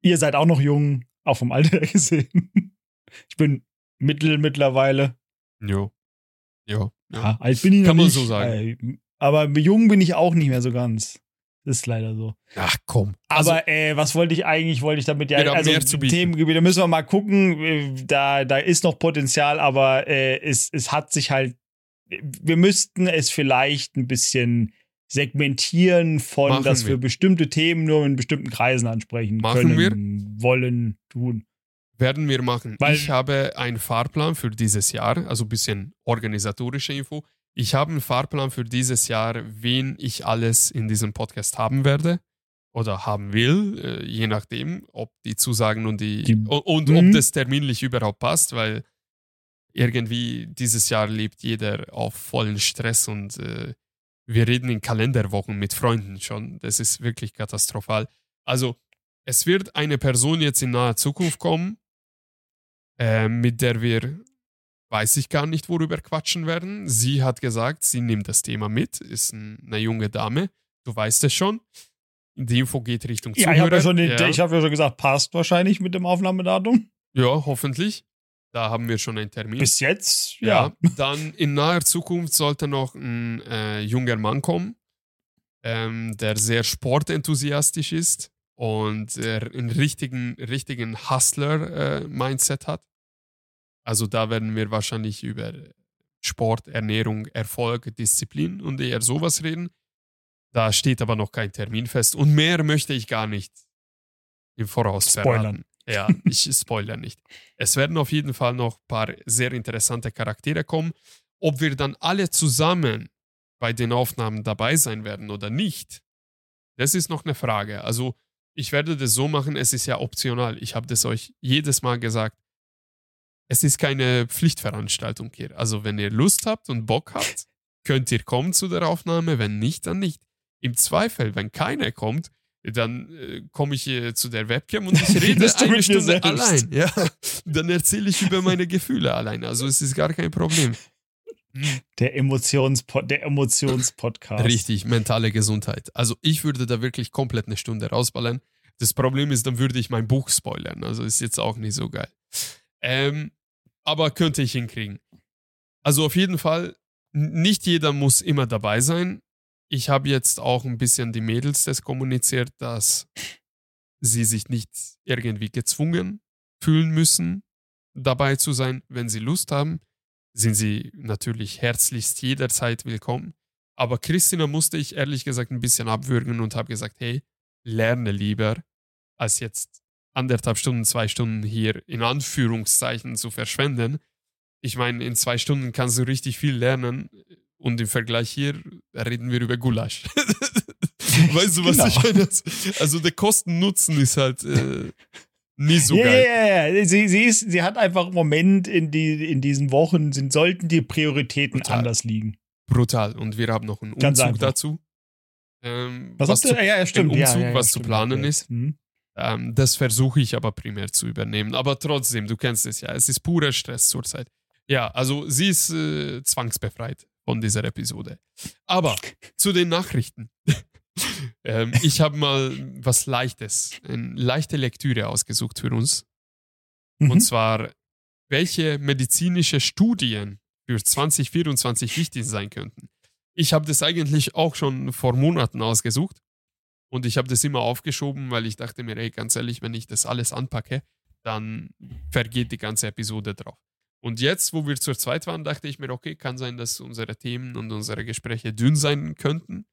Ihr seid auch noch jung, auch vom Alter [laughs] gesehen. Ich bin mittel mittlerweile. Jo. Jo. Ja, Ja. alt bin ich noch Kann man nicht. so sagen. Aber jung bin ich auch nicht mehr so ganz. Ist leider so. Ach komm. Also, Aber äh, was wollte ich eigentlich, wollte ich damit ja, also. Themengebiete müssen wir mal gucken, da, da ist noch Potenzial, aber äh, es, es hat sich halt, wir müssten es vielleicht ein bisschen segmentieren von, Machen dass wir. wir. bestimmte Themen nur in bestimmten Kreisen ansprechen Machen können, wollen, tun. werden wir machen. Weil- ich habe einen Fahrplan für dieses Jahr, also ein bisschen organisatorische Info. Ich habe einen Fahrplan für dieses Jahr, wen ich alles in diesem Podcast haben werde oder haben will, äh, je nachdem, ob die Zusagen und die, Die- und, und ob das terminlich überhaupt passt, weil irgendwie dieses Jahr lebt jeder auf vollen Stress und äh, wir reden in Kalenderwochen mit Freunden schon. Das ist wirklich katastrophal. Also es wird eine Person jetzt in naher Zukunft kommen, äh, mit der wir, weiß ich gar nicht, worüber quatschen werden. Sie hat gesagt, sie nimmt das Thema mit, ist ein, eine junge Dame. Du weißt es schon. Die Info geht Richtung Ja, ich habe ja, Zuhörer. schon den- ja. ich hab ja schon gesagt, passt wahrscheinlich mit dem Aufnahmedatum. ja, hoffentlich. Da haben wir schon einen Termin. Bis jetzt, Ja, ja. [laughs] dann in naher Zukunft sollte noch ein äh, junger Mann kommen, ähm, der sehr sportenthusiastisch ist und äh, einen richtigen, richtigen Hustler-Mindset hat. Also da werden wir wahrscheinlich über Sport, Ernährung, Erfolg, Disziplin und eher sowas reden. Da steht aber noch kein Termin fest. Und mehr möchte ich gar nicht im Voraus Spoilern. verraten. Ja, ich spoiler nicht. Es werden auf jeden Fall noch ein paar sehr interessante Charaktere kommen. Ob wir dann alle zusammen bei den Aufnahmen dabei sein werden oder nicht, das ist noch eine Frage. Also ich werde das so machen, es ist ja optional. Ich habe das euch jedes Mal gesagt. Es ist keine Pflichtveranstaltung hier. Also wenn ihr Lust habt und Bock habt, könnt ihr kommen zu der Aufnahme. Wenn nicht, dann nicht. Im Zweifel, wenn keiner kommt, dann äh, komme ich äh, zu der Webcam und ich [laughs] rede eine Stunde selbst? allein. Ja, dann erzähle ich über meine Gefühle allein. Also es ist gar kein Problem. Der, Emotionspod der Emotionspodcast. Richtig, mentale Gesundheit. Also ich würde da wirklich komplett eine Stunde rausballern. Das Problem ist, dann würde ich mein Buch spoilern. Also ist jetzt auch nicht so geil. Ähm, aber könnte ich hinkriegen. Also auf jeden Fall, nicht jeder muss immer dabei sein. Ich habe jetzt auch ein bisschen die Mädels das kommuniziert, dass sie sich nicht irgendwie gezwungen fühlen müssen, dabei zu sein. Wenn sie Lust haben, sind sie natürlich herzlichst jederzeit willkommen. Aber Christina musste ich ehrlich gesagt ein bisschen abwürgen und habe gesagt, hey, lerne lieber, als jetzt anderthalb Stunden, zwei Stunden hier in Anführungszeichen zu verschwenden. Ich meine, in zwei Stunden kannst du richtig viel lernen und im Vergleich hier reden wir über Gulasch. [laughs] weißt du, was Genau. ich meine? Also der Kosten-Nutzen ist halt äh, nie so ja, geil. ja, ja. Sie, sie, ist, sie hat einfach im Moment in, die, in diesen Wochen, sind, sollten die Prioritäten Total. anders liegen. Brutal. Und wir haben noch einen Ganz Umzug einfach. dazu. Ähm, Was, was hast du? zu, Ja, ja, stimmt. Umzug, ja, ja, was zu stimmt. planen Ja. ist. Hm. ähm, das versuche ich aber primär zu übernehmen. Aber trotzdem, du kennst es ja, es ist purer Stress zurzeit. Ja, also sie ist äh, zwangsbefreit von dieser Episode. Aber zu den Nachrichten. [laughs] ähm, ich habe mal was Leichtes, eine leichte Lektüre ausgesucht für uns. Mhm. Und zwar, welche medizinische Studien für 2024 wichtig sein könnten. Ich habe das eigentlich auch schon vor Monaten ausgesucht und ich habe das immer aufgeschoben, weil ich dachte mir, ey, ganz ehrlich, wenn ich das alles anpacke, dann vergeht die ganze Episode drauf. Und jetzt, wo wir zur zweit waren, dachte ich mir, okay, kann sein, dass unsere Themen und unsere Gespräche dünn sein könnten.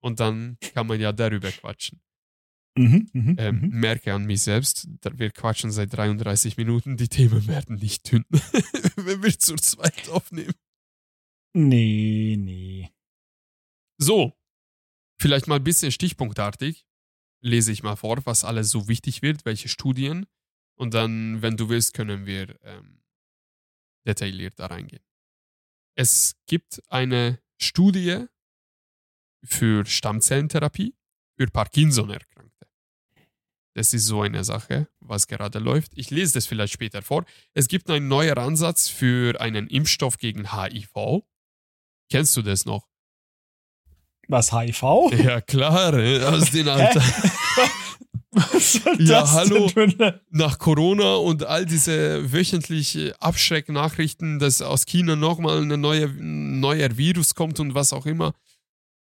Und dann kann man ja darüber quatschen. Mhm, mhm, Ähm, mhm. Merke an mich selbst, wir quatschen seit 33 Minuten, die Themen werden nicht dünn, [laughs] wenn wir zur zweit aufnehmen. Nee, nee. So, vielleicht mal ein bisschen stichpunktartig lese ich mal vor, was alles so wichtig wird, welche Studien. Und dann, wenn du willst, können wir ähm, detailliert da reingehen. Es gibt eine Studie für Stammzellentherapie für Parkinson-Erkrankte. Das ist so eine Sache, was gerade läuft. Ich lese das vielleicht später vor. Es gibt einen neuer Ansatz für einen Impfstoff gegen HIV. Kennst du das noch? Was, HIV? Ja, klar, äh, aus den [laughs] Alter. [laughs] Was soll Ja, das hallo. denn Nach Corona und all diese wöchentliche Abschrecknachrichten, dass aus China nochmal ein neuer Virus kommt und was auch immer.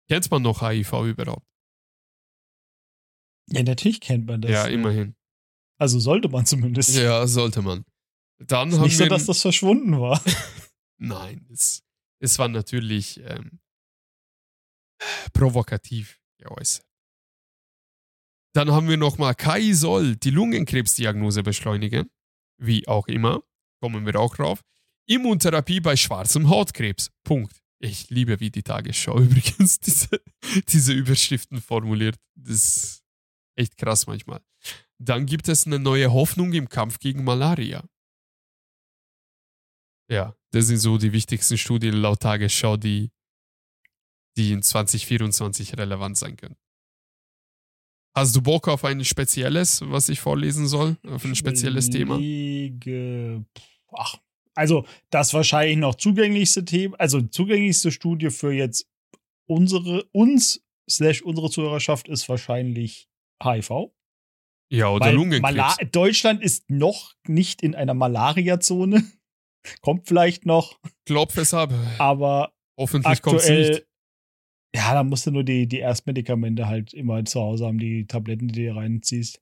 Kennt man noch HIV überhaupt? Ja, natürlich kennt man das. ja, immerhin. Also sollte man zumindest. Ja, sollte man. Dann Ist haben nicht so, dass das verschwunden war. [laughs] [laughs] Nein, es, es war natürlich ähm, provokativ geäußert. Dann haben wir nochmal KI soll die Lungenkrebsdiagnose beschleunigen. Wie auch immer. Kommen wir auch drauf. Immuntherapie bei schwarzem Hautkrebs. Punkt. Ich liebe, wie die Tagesschau [laughs] übrigens diese, diese Überschriften formuliert. Das ist echt krass manchmal. Dann gibt es eine neue Hoffnung im Kampf gegen Malaria. Ja, das sind so die wichtigsten Studien laut Tagesschau, die, die in 2024 relevant sein können. Hast du Bock auf ein spezielles, was ich vorlesen soll? Auf ein spezielles Thema? Ach, also das wahrscheinlich noch zugänglichste Thema, also zugänglichste Studie für jetzt unsere, uns, slash unsere Zuhörerschaft ist wahrscheinlich HIV. Ja, oder Weil Lungenkrebs. Mala Deutschland ist noch nicht in einer Malaria-Zone. [laughs] Kommt vielleicht noch, Klopf es ab. aber Hoffentlich kommt es nicht. Ja, da musst du nur die, die Erstmedikamente halt immer zu Hause haben, die Tabletten, die du dir reinziehst.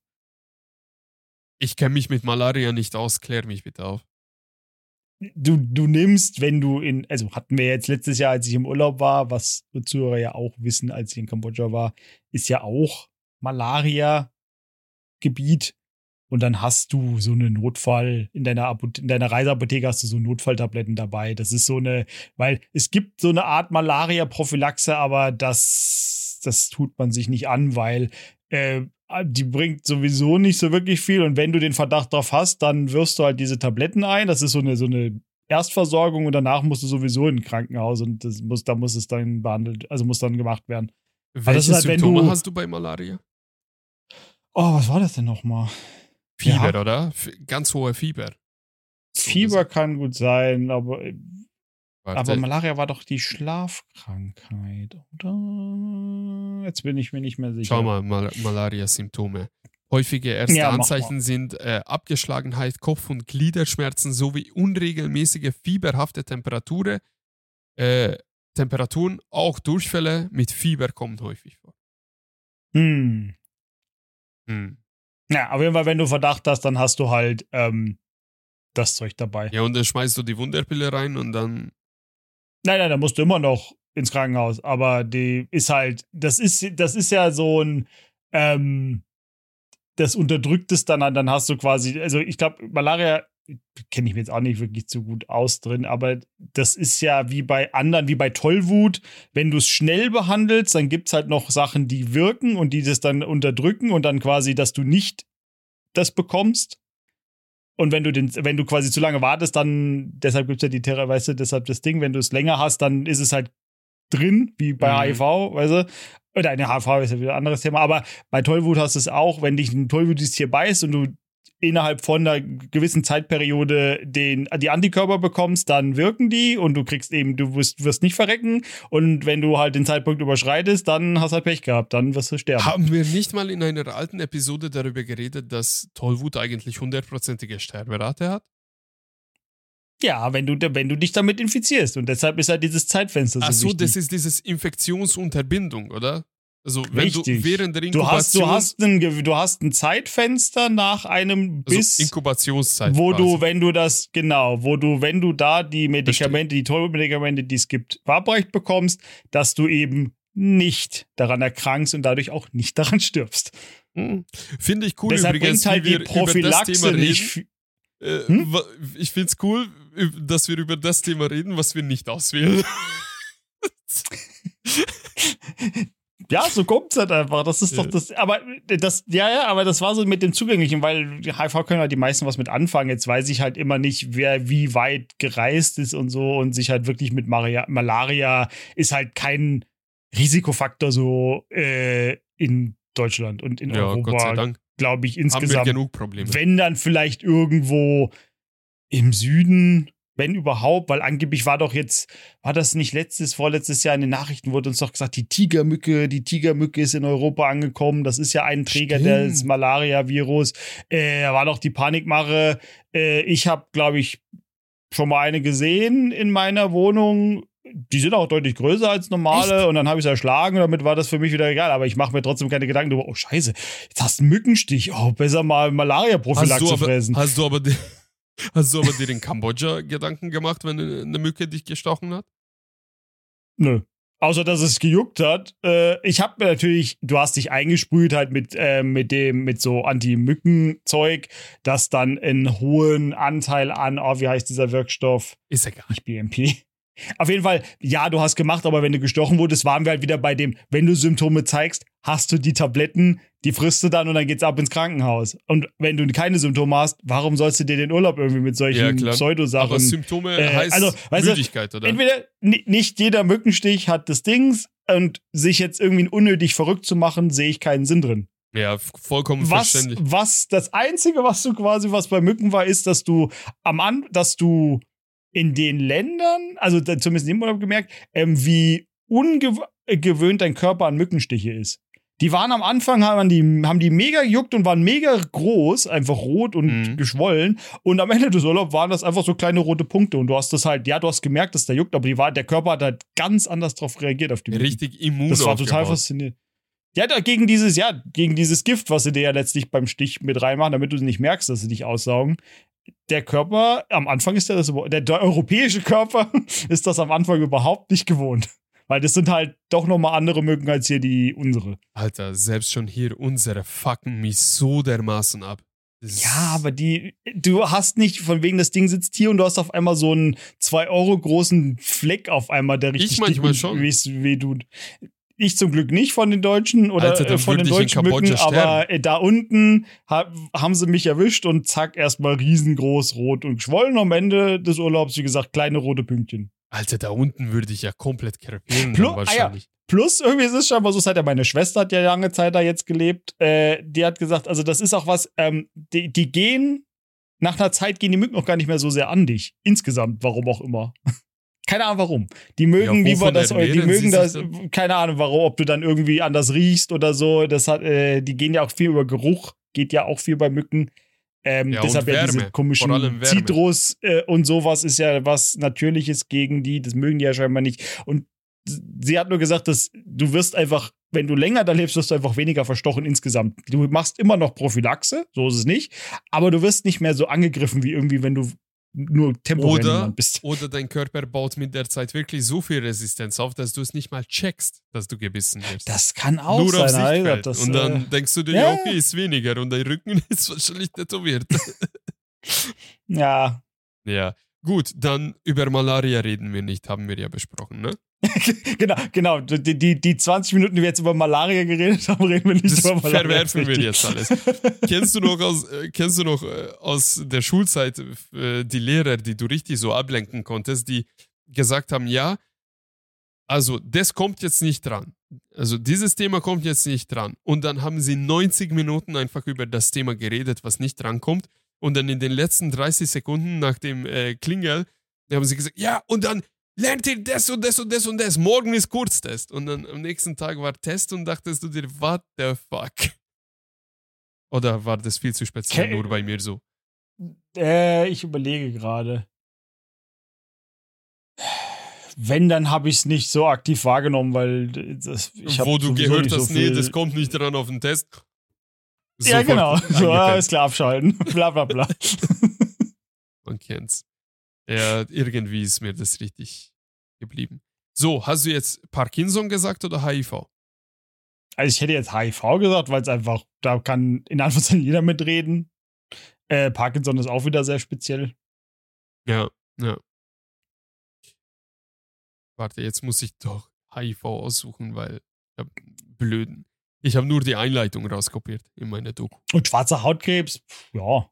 Ich kenne mich mit Malaria nicht aus, klär mich bitte auf. du, du nimmst, wenn du in, also hatten wir jetzt letztes Jahr, als ich im Urlaub war, was Zuhörer ja auch wissen, als ich in Kambodscha war, ist ja auch Malaria-Gebiet. Und dann hast du so eine Notfall, in deiner, in deiner Reiseapotheke hast du so Notfalltabletten dabei. Das ist so eine, weil es gibt so eine Art Malaria-Prophylaxe, aber das, das tut man sich nicht an, weil äh, die bringt sowieso nicht so wirklich viel. Und wenn du den Verdacht drauf hast, dann wirst du halt diese Tabletten ein. Das ist so eine, so eine Erstversorgung und danach musst du sowieso in ein Krankenhaus und das muss, da muss es dann behandelt, also muss dann gemacht werden. Welche halt, Symptome du, hast du bei Malaria? Oh, was war das denn nochmal? Fieber, ja. oder? Ganz hohe Fieber. Fieber kann gut sein, aber, aber Malaria war doch die Schlafkrankheit, oder? Jetzt bin ich mir nicht mehr sicher. Schau mal, Mal Malaria-Symptome. Häufige erste ja, Anzeichen sind äh, Abgeschlagenheit, Kopf- und Gliederschmerzen sowie unregelmäßige fieberhafte Temperatur, äh, Temperaturen. Auch Durchfälle mit Fieber kommen häufig vor. Hm. Ja, auf jeden Fall, wenn du Verdacht hast, dann hast du halt ähm, das Zeug dabei. Ja, und dann schmeißt du die Wunderpille rein und dann. Nein, nein, dann musst du immer noch ins Krankenhaus. Aber die ist halt, das ist, das ist ja so ein, ähm, das unterdrückt es dann, dann hast du quasi, also ich glaube, Malaria kenne ich mir jetzt auch nicht wirklich so gut aus drin, aber das ist ja wie bei anderen, wie bei Tollwut, wenn du es schnell behandelst, dann gibt es halt noch Sachen, die wirken und die das dann unterdrücken und dann quasi, dass du nicht das bekommst. Und wenn du den, wenn du quasi zu lange wartest, dann, deshalb gibt es ja die Terra, weißt du, deshalb das Ding, wenn du es länger hast, dann ist es halt drin, wie bei mhm. HIV, weißt du. Oder eine HIV ist ja wieder ein anderes Thema, aber bei Tollwut hast du es auch, wenn dich ein Tollwut-Tier beißt und du innerhalb von einer gewissen Zeitperiode den, die Antikörper bekommst, dann wirken die und du kriegst eben, du wirst, wirst nicht verrecken. Und wenn du halt den Zeitpunkt überschreitest, dann hast du halt Pech gehabt, dann wirst du sterben. Haben wir nicht mal in einer alten Episode darüber geredet, dass Tollwut eigentlich hundertprozentige Sterberate hat? Ja, wenn du, wenn du dich damit infizierst. Und deshalb ist halt dieses Zeitfenster so Ach so, wichtig. das ist dieses Infektionsunterbindung, oder? Also wenn Richtig. du während der Inkubation... Du hast, du, hast ein, du hast ein Zeitfenster nach einem also Biss... Inkubationszeit Wo quasi. du, wenn du das, genau, wo du, wenn du da die Medikamente, die Tollmedikamente, die es gibt, verabreicht bekommst, dass du eben nicht daran erkrankst und dadurch auch nicht [laughs] daran stirbst. Hm. Finde ich cool Deshalb übrigens, halt wie wir die Prophylaxe über das Thema nicht... reden. Äh, hm? Ich finde es cool, dass wir über das Thema reden, was wir nicht auswählen. [laughs] [laughs] Ja, so kommt es halt einfach. Das ist doch das. Aber das, ja, ja, aber das war so mit dem Zugänglichen, weil HIV können halt die meisten was mit anfangen. Jetzt weiß ich halt immer nicht, wer wie weit gereist ist und so und sich halt wirklich mit Maria, Malaria ist halt kein Risikofaktor so äh, in Deutschland und in ja, Europa. Glaube ich insgesamt. Haben wir genug Probleme. Wenn dann vielleicht irgendwo im Süden wenn überhaupt, weil angeblich war doch jetzt, war das nicht letztes, vorletztes Jahr in den Nachrichten, wurde uns doch gesagt, die Tigermücke, die Tigermücke ist in Europa angekommen. Das ist ja ein Träger Stimmt. des Malaria-Virus. Äh, war doch die Panikmache. Äh, ich habe, glaube ich, schon mal eine gesehen in meiner Wohnung. Die sind auch deutlich größer als normale Echt? und dann habe ich es erschlagen und damit war das für mich wieder egal. Aber ich mache mir trotzdem keine Gedanken darüber, oh scheiße, jetzt hast du einen Mückenstich. Oh, besser mal Malaria-Prophylaxe fressen. Hast du aber Hast du aber dir in Kambodscha Gedanken gemacht, wenn eine Mücke dich gestochen hat? Nö. Außer dass es gejuckt hat. Äh, ich habe mir natürlich, du hast dich eingesprüht halt mit, äh, mit dem, mit so Anti-Mücken-Zeug, das dann einen hohen Anteil an, oh, wie heißt dieser Wirkstoff? Ist egal. Nicht BMP. Auf jeden Fall, ja, du hast gemacht, aber wenn du gestochen wurdest, waren wir halt wieder bei dem, wenn du Symptome zeigst, hast du die Tabletten, die frisst du dann und dann geht's ab ins Krankenhaus. Und wenn du keine Symptome hast, warum sollst du dir den Urlaub irgendwie mit solchen ja, Pseudosachen? Aber Symptome äh, heißt also, Müdigkeit, du, oder? Entweder nicht jeder Mückenstich hat das Dings und sich jetzt irgendwie unnötig verrückt zu machen, sehe ich keinen Sinn drin. Ja, vollkommen was, verständlich. Was das einzige, was du quasi was bei Mücken war, ist, dass du am An, dass du in den Ländern, also zumindest in dem Urlaub gemerkt, ähm, wie ungewöhnt dein Körper an Mückenstiche ist. Die waren am Anfang, haben die, haben die mega gejuckt und waren mega groß, einfach rot und mhm. geschwollen. Und am Ende des Urlaubs waren das einfach so kleine rote Punkte. Und du hast das halt, ja, du hast gemerkt, dass der juckt, aber die war, der Körper hat halt ganz anders drauf reagiert auf die Mücken. Richtig immun. Das war total faszinierend. Ja, gegen dieses, ja, gegen dieses Gift, was sie dir ja letztlich beim Stich mit reinmachen, damit du nicht merkst, dass sie dich aussaugen. Der Körper, am Anfang ist der das, der, der europäische Körper [laughs] ist das am Anfang überhaupt nicht gewohnt. Weil das sind halt doch nochmal andere Mücken als hier die unsere. Alter, selbst schon hier unsere fucken mich so dermaßen ab. Ja, aber die, du hast nicht, von wegen das Ding sitzt hier und du hast auf einmal so einen 2 Euro großen Fleck auf einmal, der richtig manchmal dick schon. weh weh tut. Ich zum Glück nicht von den Deutschen oder Alter, dann äh, von den deutschen Mücken, aber äh, da unten ha haben sie mich erwischt und zack, erstmal riesengroß, rot und geschwollen. Am Ende des Urlaubs, wie gesagt, kleine rote Pünktchen. Alter, da unten würde ich ja komplett krepieren Plu- dann ah ja, wahrscheinlich. Plus, irgendwie ist es scheinbar so, seit ja meine Schwester hat ja lange Zeit da jetzt gelebt. Äh, die hat gesagt, also das ist auch was, ähm, die, die gehen, nach einer Zeit gehen die Mücken auch gar nicht mehr so sehr an dich. Insgesamt, warum auch immer. Keine Ahnung warum. Die mögen, Ja, war das, die mögen das, keine Ahnung warum, ob du dann irgendwie anders riechst oder so. Das hat, äh, die gehen ja auch viel über Geruch, geht ja auch viel bei Mücken. Ähm, Ja, deshalb ja diese komischen. Zitrus äh, und sowas ist ja was Natürliches gegen die. Das mögen die ja scheinbar nicht. Und sie hat nur gesagt, dass du wirst einfach, wenn du länger da lebst, wirst du einfach weniger verstochen insgesamt. Du machst immer noch Prophylaxe, so ist es nicht, aber du wirst nicht mehr so angegriffen wie irgendwie, wenn du nur temporär Oder, bist. oder dein Körper baut mit der Zeit wirklich so viel Resistenz auf, dass du es nicht mal checkst, dass du gebissen wirst. Das kann auch Nur auf sein. Alter, Sichtfeld. das, und dann äh, denkst du dir, ja, okay, ist weniger und dein Rücken [laughs] ist wahrscheinlich tätowiert. ja. ja. Gut, dann über Malaria reden wir nicht, haben wir ja besprochen, ne? [laughs] genau, genau. Die, die, die 20 Minuten, die wir jetzt über Malaria geredet haben, reden wir nicht Das über Malaria. verwerfen wir jetzt alles. [laughs] kennst du noch aus, äh, kennst du noch äh, aus der Schulzeit äh, die Lehrer, die du richtig so ablenken konntest, die gesagt haben, ja, also das kommt jetzt nicht dran. Also dieses Thema kommt jetzt nicht dran. Und dann haben sie 90 Minuten einfach über das Thema geredet, was nicht drankommt. Und dann in den letzten 30 Sekunden nach dem äh, Klingel haben sie gesagt, ja, und dann lernt ihr das und das und das und das. Morgen ist Kurztest. Und dann am nächsten Tag war Test und dachtest du dir, what the fuck? Oder war das viel zu speziell Ke- nur bei mir so? Äh, ich überlege gerade. Wenn, dann habe ich es nicht so aktiv wahrgenommen, weil das, ich Wo du gehört hast, so nee, das kommt nicht dran auf den Test. Ja, Sofort genau. [laughs] So, alles klar, abschalten. [laughs] bla bla bla. Man kennt's. Ja, irgendwie ist mir das richtig geblieben. So, hast du jetzt Parkinson gesagt oder HIV? Also ich hätte jetzt HIV gesagt, weil es einfach, da kann in Anführungszeichen jeder mitreden. Äh, Parkinson ist auch wieder sehr speziell. Ja, ja. Warte, jetzt muss ich doch HIV aussuchen, weil hab blöden. Ich habe nur die Einleitung rauskopiert in meine Doku. Und schwarzer Hautkrebs, pff, ja.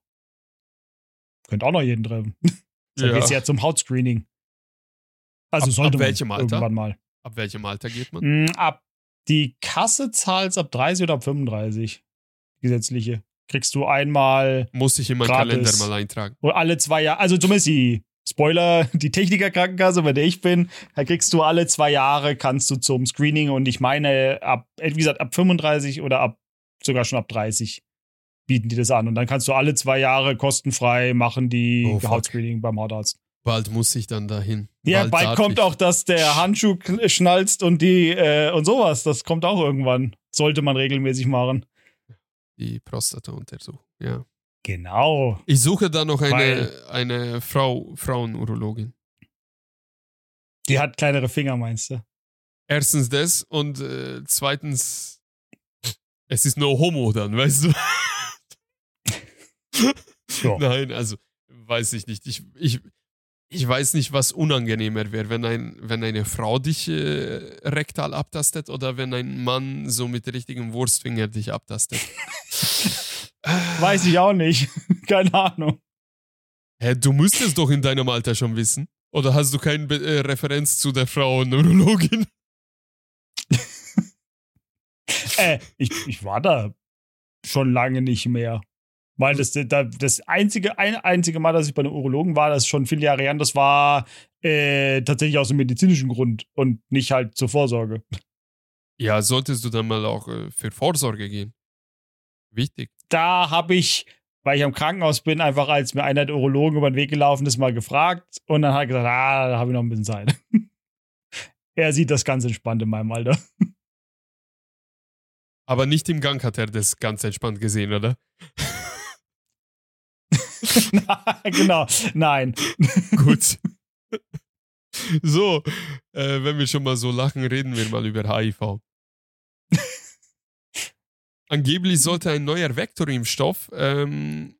Könnte auch noch jeden treffen. Dann geht's ja zum Hautscreening. Also Ab- sollte ab man welchem Alter? irgendwann mal. Ab welchem Alter geht man? Mm, ab die Kasse zahlt ab 30 oder ab 35. Gesetzliche. Kriegst du einmal Muss ich in meinen. Kalender mal eintragen. oder alle zwei Jahre, also zumindest die Spoiler, [laughs] die Technikerkrankenkasse, bei der ich bin, da kriegst du alle zwei Jahre, kannst du zum Screening und ich meine, ab, wie gesagt, ab 35 oder ab sogar schon ab 30 bieten die das an. Und dann kannst du alle zwei Jahre kostenfrei machen die Oh. Hautscreening beim Hautarzt. Bald muss ich dann dahin. Ja, bald darf kommt ich. auch, dass der Handschuh schnalzt und die äh, und sowas. Das kommt auch irgendwann. Sollte man regelmäßig machen. die Prostata-Untersuchung. Ja. Genau. Ich suche da noch eine, Weil- eine Frau, Frauenurologin. Die hat kleinere Finger, meinst du? Erstens das und äh, zweitens, es ist no homo dann, weißt du? [laughs] [laughs] Nein, also weiß ich nicht. Ich, ich, ich weiß nicht, was unangenehmer wäre, wenn, ein, wenn eine Frau dich äh, rektal abtastet oder wenn ein Mann so mit richtigem Wurstfinger dich abtastet. [laughs] Weiß ich auch nicht. [laughs] Keine Ahnung. Hä, du müsstest doch in deinem Alter schon wissen. Oder hast du keine Be äh, Referenz zu der Frauenneurologin? [laughs] Äh, ich, ich war da schon lange nicht mehr. Weil das, da- das einzige, ein einzige Mal, dass ich bei einem Urologen war, das ist schon viele Jahre her, das war äh, tatsächlich aus einem medizinischen Grund und nicht halt zur Vorsorge. Ja, solltest du dann mal auch äh, für Vorsorge gehen. Wichtig. Da habe ich, weil ich am Krankenhaus bin, einfach als mir einer der Urologen über den Weg gelaufen ist, mal gefragt und dann hat er gesagt, ah, da habe ich noch ein bisschen Zeit. [laughs] er sieht das ganz entspannt in meinem Alter. Aber nicht im Gang hat er das ganz entspannt gesehen, oder? [laughs] genau, nein. Gut. [laughs] So, äh, wenn wir schon mal so lachen, reden wir mal über HIV. [laughs] Angeblich sollte ein neuer Vektorimpfstoff ähm,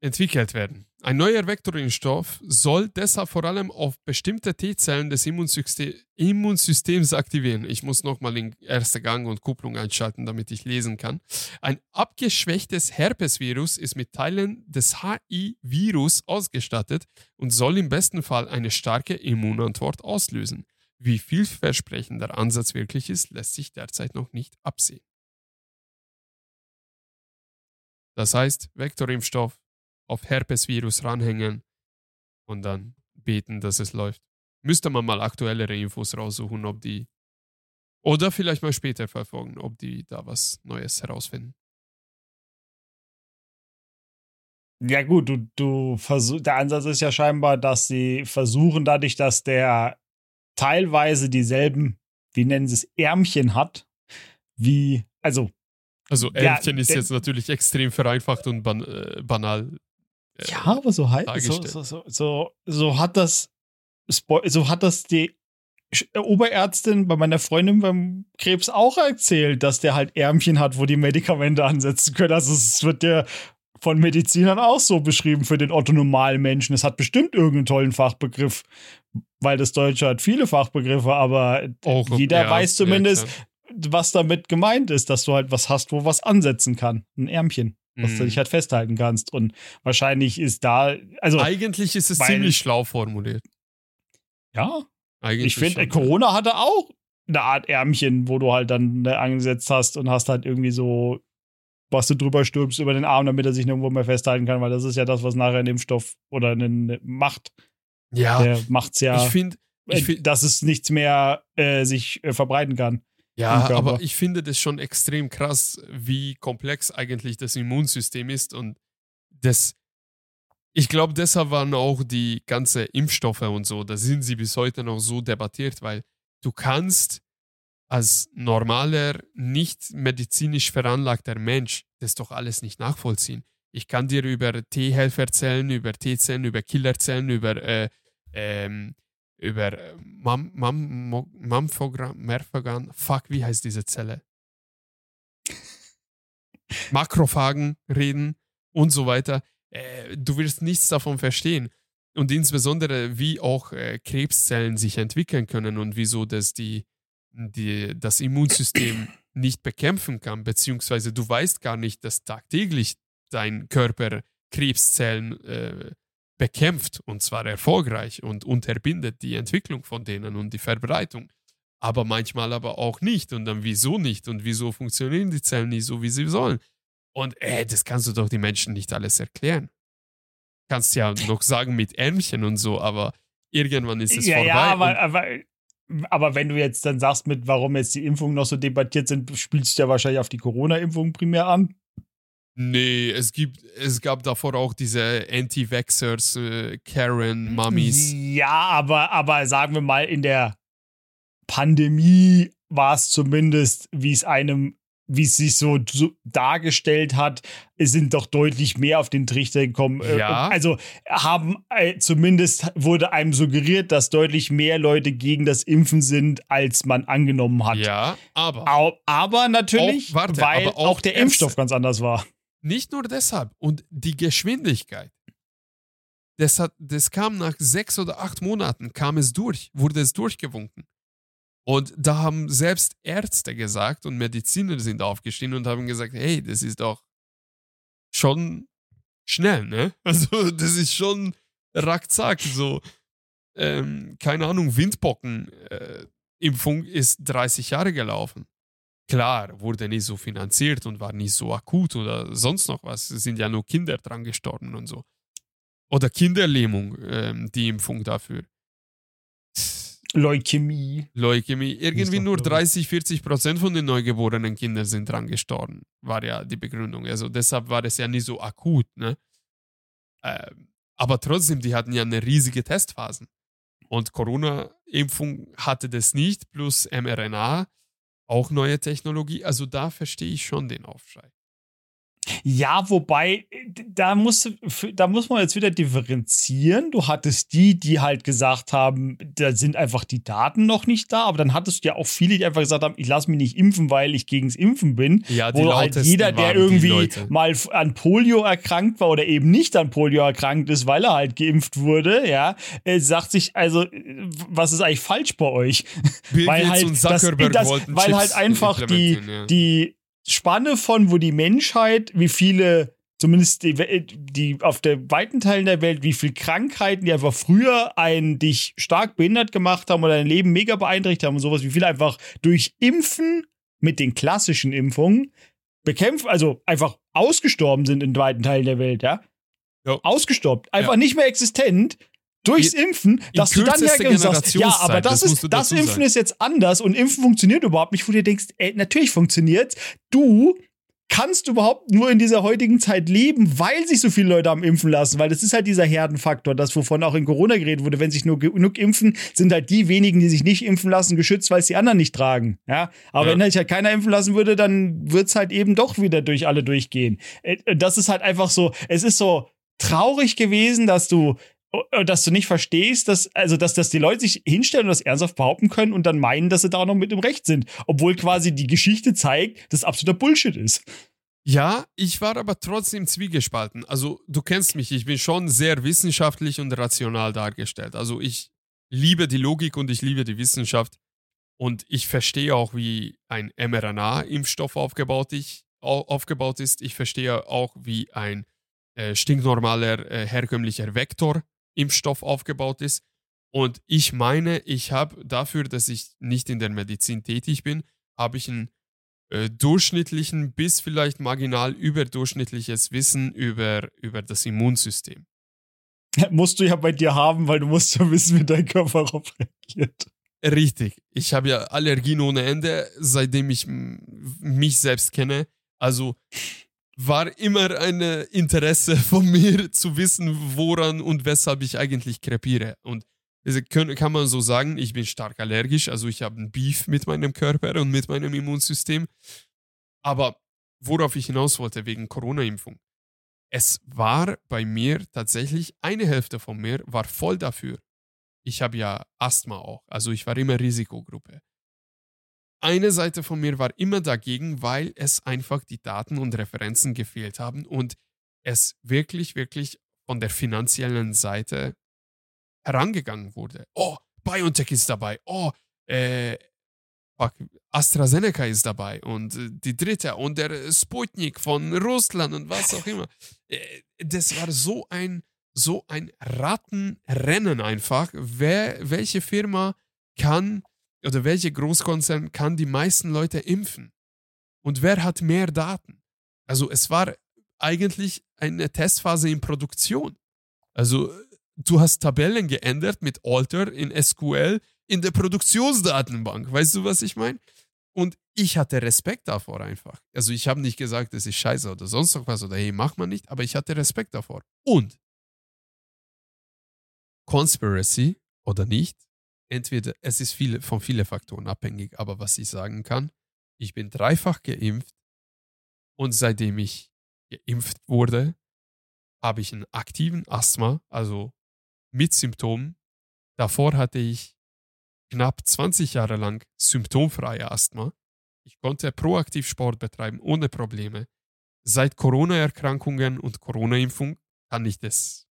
entwickelt werden. Ein neuer Vektorimpfstoff soll deshalb vor allem auf bestimmte T-Zellen des Immunsystem Immunsystems aktivieren. Ich muss nochmal den ersten Gang und Kupplung einschalten, damit ich lesen kann. Ein abgeschwächtes Herpesvirus ist mit Teilen des HI-Virus ausgestattet und soll im besten Fall eine starke Immunantwort auslösen. Wie vielversprechend der Ansatz wirklich ist, lässt sich derzeit noch nicht absehen. Das heißt, Vektorimpfstoff auf Herpesvirus ranhängen und dann beten, dass es läuft. Müsste man mal aktuellere Infos raussuchen, ob die oder vielleicht mal später verfolgen, ob die da was Neues herausfinden. Ja, gut, du, du versuch, der Ansatz ist ja scheinbar, dass sie versuchen, dadurch, dass der teilweise dieselben, wie nennen sie es, Ärmchen hat, wie, also. Also Ärmchen ja, ist jetzt natürlich extrem vereinfacht und ban äh, banal ja, aber so, so, so, so, so, so hat das, so hat das die äh, Oberärztin bei meiner Freundin beim Krebs auch erzählt, dass der halt Ärmchen hat, wo die Medikamente ansetzen können. Also es wird ja von Medizinern auch so beschrieben für den orthonormalen Menschen. Es hat bestimmt irgendeinen tollen Fachbegriff, weil das Deutsche hat viele Fachbegriffe, aber auch, jeder ja, weiß zumindest, ja, was damit gemeint ist, dass du halt was hast, wo was ansetzen kann. Ein Ärmchen dass du dich mhm. halt festhalten kannst. Und wahrscheinlich ist da, also. Eigentlich ist es weil, ziemlich schlau formuliert. Ja. Eigentlich ich finde, Corona hatte auch eine Art Ärmchen, wo du halt dann ne, angesetzt hast und hast halt irgendwie so, was du drüber stülpst über den Arm, damit er sich nirgendwo mehr festhalten kann, weil das ist ja das, was nachher ein Impfstoff oder eine macht. Ja. Der macht's ja. Ich finde, find, dass es nichts mehr äh, sich äh, verbreiten kann. Ja, aber ich finde das schon extrem krass, wie komplex eigentlich das Immunsystem ist und das. Ich glaube, deshalb waren auch die ganzen Impfstoffe und so, da sind sie bis heute noch so debattiert, weil du kannst als normaler, nicht medizinisch veranlagter Mensch das doch alles nicht nachvollziehen. Ich kann dir über T-Helferzellen, über T-Zellen, über Killerzellen, über äh, ähm, über äh, Mam, Mam, Merphagan, fuck, wie heißt diese Zelle? [laughs] Makrophagen reden und so weiter. Äh, du wirst nichts davon verstehen. Und insbesondere, wie auch äh, Krebszellen sich entwickeln können und wieso das die, die, das Immunsystem [clears throat] nicht bekämpfen kann, beziehungsweise du weißt gar nicht, dass tagtäglich dein Körper Krebszellen äh, bekämpft und zwar erfolgreich und unterbindet die Entwicklung von denen und die Verbreitung. Aber manchmal aber auch nicht. Und dann wieso nicht? Und wieso funktionieren die Zellen nicht so, wie sie sollen? Und äh, das kannst du doch die Menschen nicht alles erklären. Kannst ja noch sagen mit Ärmchen und so, aber irgendwann ist es ja, vorbei. Ja, aber, aber, aber wenn du jetzt dann sagst, mit warum jetzt die Impfungen noch so debattiert sind, spielst du ja wahrscheinlich auf die Corona-Impfung primär an. Nee, es gibt, es gab davor auch diese Anti-Vaxxers, äh, Karen, Mummies. Ja, aber, aber sagen wir mal, in der Pandemie war es zumindest, wie es einem, wie es sich so, so, dargestellt hat, es sind doch deutlich mehr auf den Trichter gekommen. Äh, ja. Also haben äh, zumindest wurde einem suggeriert, dass deutlich mehr Leute gegen das Impfen sind, als man angenommen hat. Ja, aber. aber natürlich, auch, warte, weil aber auch, auch der Impfstoff ganz anders war. Nicht nur deshalb. Und die Geschwindigkeit. Das, hat, das kam nach sechs oder acht Monaten, kam es durch, wurde es durchgewunken. Und da haben selbst Ärzte gesagt und Mediziner sind aufgestiegen und haben gesagt, hey, das ist doch schon schnell, ne? [laughs] Also das ist schon rackzack, so, ähm, keine Ahnung, Windbocken-Impfung äh, ist 30 Jahre gelaufen. Klar, wurde nicht so finanziert und war nicht so akut oder sonst noch was. Es sind ja nur Kinder dran gestorben und so. Oder Kinderlähmung, ähm, die Impfung dafür. Leukämie. Leukämie. Irgendwie nur 30, 40 Prozent von den neugeborenen Kindern sind dran gestorben, war ja die Begründung. Also deshalb war es ja nicht so akut, ne? Ähm, aber trotzdem, die hatten ja eine riesige Testphasen. Und Corona-Impfung hatte das nicht, plus mRNA auch neue Technologie. Also da verstehe ich schon den Aufschrei. Ja, wobei, da muss, da muss man jetzt wieder differenzieren. Du hattest die, die halt gesagt haben, da sind einfach die Daten noch nicht da, aber dann hattest du ja auch viele, die einfach gesagt haben, ich lasse mich nicht impfen, weil ich gegens Impfen bin. Ja, die Wo halt jeder, der irgendwie mal an Polio erkrankt war oder eben nicht an Polio erkrankt ist, weil er halt geimpft wurde, ja, äh, sagt sich, also, was ist eigentlich falsch bei euch? Bill weil halt, das, das, weil halt einfach die, ja. die Spanne von, wo die Menschheit, wie viele, zumindest die, die auf der weiten Teilen der Welt, wie viele Krankheiten, die einfach früher einen dich stark behindert gemacht haben oder dein Leben mega beeinträchtigt haben und sowas, wie viele einfach durch Impfen mit den klassischen Impfungen bekämpft, also einfach ausgestorben sind in weiten Teilen der Welt, ja? ja. Ausgestorben, einfach ja. nicht mehr existent, durchs Impfen, dass du dann und sagst, ja, aber das, das ist, das Impfen sagen. ist jetzt anders und Impfen funktioniert überhaupt nicht, wo du denkst, ey, natürlich funktioniert Du kannst überhaupt nur in dieser heutigen Zeit leben, weil sich so viele Leute am Impfen lassen, weil das ist halt dieser Herdenfaktor, das wovon auch in Corona geredet wurde, wenn sich nur genug impfen, sind halt die wenigen, die sich nicht impfen lassen, geschützt, weil es die anderen nicht tragen, ja, aber ja. wenn sich halt keiner impfen lassen würde, dann wird's halt eben doch wieder durch alle durchgehen. Äh, das ist halt einfach so, es ist so traurig gewesen, dass du dass du nicht verstehst, dass, also, dass, dass die Leute sich hinstellen und das ernsthaft behaupten können und dann meinen, dass sie da auch noch mit im Recht sind. Obwohl quasi die Geschichte zeigt, dass absoluter Bullshit ist. Ja, ich war aber trotzdem zwiegespalten. Also, du kennst mich, ich bin schon sehr wissenschaftlich und rational dargestellt. Also, ich liebe die Logik und ich liebe die Wissenschaft. Und ich verstehe auch, wie ein mRNA-Impfstoff aufgebaut, aufgebaut ist. Ich verstehe auch, wie ein äh, stinknormaler, äh, herkömmlicher Vektor Impfstoff aufgebaut ist. Und ich meine, ich habe dafür, dass ich nicht in der Medizin tätig bin, habe ich ein äh, durchschnittlichen bis vielleicht marginal überdurchschnittliches Wissen über, über das Immunsystem. [laughs] musst du ja bei dir haben, weil du musst ja wissen, wie dein Körper darauf reagiert. Richtig. Ich habe ja Allergien ohne Ende, seitdem ich mich selbst kenne. Also war immer ein Interesse [laughs] von mir zu wissen, woran und weshalb ich eigentlich krepiere. Und kann man so sagen, ich bin stark allergisch, also ich habe ein Beef mit meinem Körper und mit meinem Immunsystem. Aber worauf ich hinaus wollte wegen Corona-Impfung. Es war bei mir tatsächlich, eine Hälfte von mir war voll dafür. Ich habe ja Asthma auch, also ich war immer Risikogruppe eine Seite von mir war immer dagegen, weil es einfach die Daten und Referenzen gefehlt haben und es wirklich, wirklich von der finanziellen Seite herangegangen wurde. Oh, BioNTech ist dabei. Oh, äh, AstraZeneca ist dabei und äh, die dritte und der Sputnik von Russland und was auch immer. Äh, das war so ein, so ein Rattenrennen einfach. Wer, welche Firma kann oder welche Großkonzern kann die meisten Leute impfen? Und wer hat mehr Daten? Also es war eigentlich eine Testphase in Produktion. Also du hast Tabellen geändert mit Alter in SQL in der Produktionsdatenbank. Weißt du, was ich meine? Und ich hatte Respekt davor einfach. Also ich habe nicht gesagt, das ist scheiße oder sonst noch was oder hey, mach man nicht, aber ich hatte Respekt davor. Und Conspiracy oder nicht, entweder es ist viele, von vielen Faktoren abhängig, aber was ich sagen kann, ich bin dreifach geimpft und seitdem ich geimpft wurde, habe ich einen aktiven Asthma, also mit Symptomen. Davor hatte ich knapp 20 Jahre lang symptomfreie Asthma. Ich konnte proaktiv Sport betreiben ohne Probleme. Seit Corona-Erkrankungen und Corona-Impfung kann ich das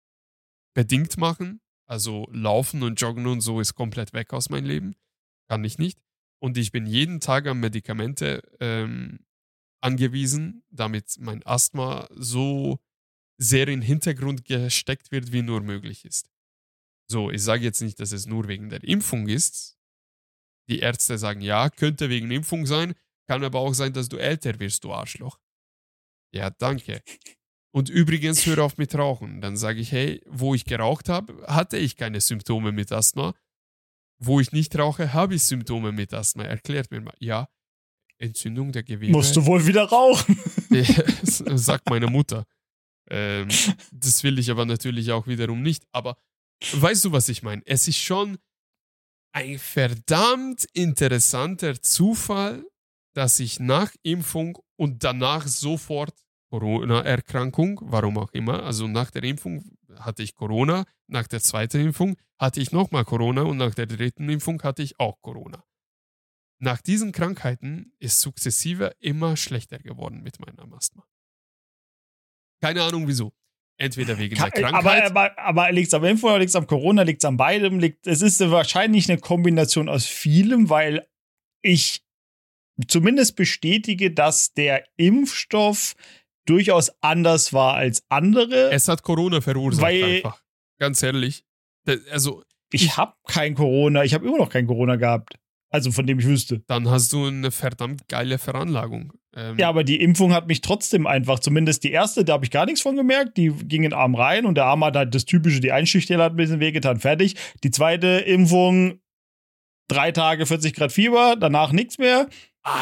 bedingt machen, also Laufen und Joggen und so ist komplett weg aus meinem Leben. Kann ich nicht. Und ich bin jeden Tag an Medikamente ähm, angewiesen, damit mein Asthma so sehr in den Hintergrund gesteckt wird, wie nur möglich ist. So, ich sage jetzt nicht, dass es nur wegen der Impfung ist. Die Ärzte sagen, ja, könnte wegen Impfung sein, kann aber auch sein, dass du älter wirst, du Arschloch. Ja, danke. [laughs] Und übrigens, hör auf mit Rauchen. Dann sage ich, hey, wo ich geraucht habe, hatte ich keine Symptome mit Asthma. Wo ich nicht rauche, habe ich Symptome mit Asthma. Erklärt mir mal. Ja, Entzündung der Gewebe. Musst du wohl wieder rauchen? [laughs] sagt meine Mutter. Ähm, das will ich aber natürlich auch wiederum nicht. Aber weißt du, was ich meine? Es ist schon ein verdammt interessanter Zufall, dass ich nach Impfung und danach sofort Corona-Erkrankung, warum auch immer. Also nach der Impfung hatte ich Corona, nach der zweiten Impfung hatte ich nochmal Corona und nach der dritten Impfung hatte ich auch Corona. Nach diesen Krankheiten ist sukzessive immer schlechter geworden mit meinem Asthma. Keine Ahnung wieso. Entweder wegen der Krankheit. Aber, aber, aber liegt es am Impfung oder liegt es am Corona, liegt es an beidem? Liegt, es ist wahrscheinlich eine Kombination aus vielem, weil ich zumindest bestätige, dass der Impfstoff durchaus anders war als andere. Es hat Corona verursacht weil, einfach. Ganz ehrlich. Also ich, habe kein Corona, ich habe immer noch kein Corona gehabt. Also von dem ich wüsste. Dann hast du eine verdammt geile Veranlagung. Ähm ja, aber die Impfung hat mich trotzdem einfach, zumindest die erste, da habe ich gar nichts von gemerkt. Die ging in den Arm rein und der Arm hat halt das typische, die Einstichstelle hat ein bisschen wehgetan, fertig. Die zweite Impfung, drei Tage 40 Grad Fieber, danach nichts mehr.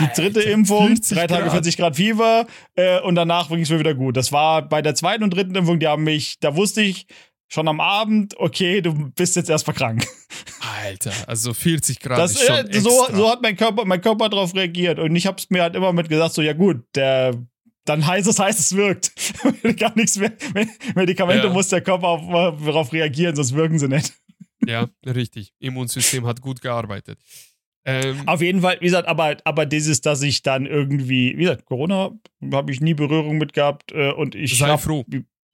Die dritte Alter, Impfung, drei Tage Grad. 40 Grad Fieber äh, und danach ging es mir wieder gut. Das war bei der zweiten und dritten Impfung, die haben mich, da wusste ich schon am Abend, okay, du bist jetzt erstmal krank. Alter, also 40 Grad das, ist schon äh, so, so hat mein Körper, mein Körper darauf reagiert und ich habe es mir halt immer mit gesagt, so ja gut, der dann heißt es, heißt es wirkt. [laughs] Gar nichts mehr. Medikamente ja. muss der Körper auf, darauf reagieren, sonst wirken sie nicht. Ja, richtig. Immunsystem hat gut gearbeitet. Ähm, Auf jeden Fall, wie gesagt, aber, aber dieses, dass ich dann irgendwie, wie gesagt, Corona habe ich nie Berührung mit gehabt äh, und ich sei froh.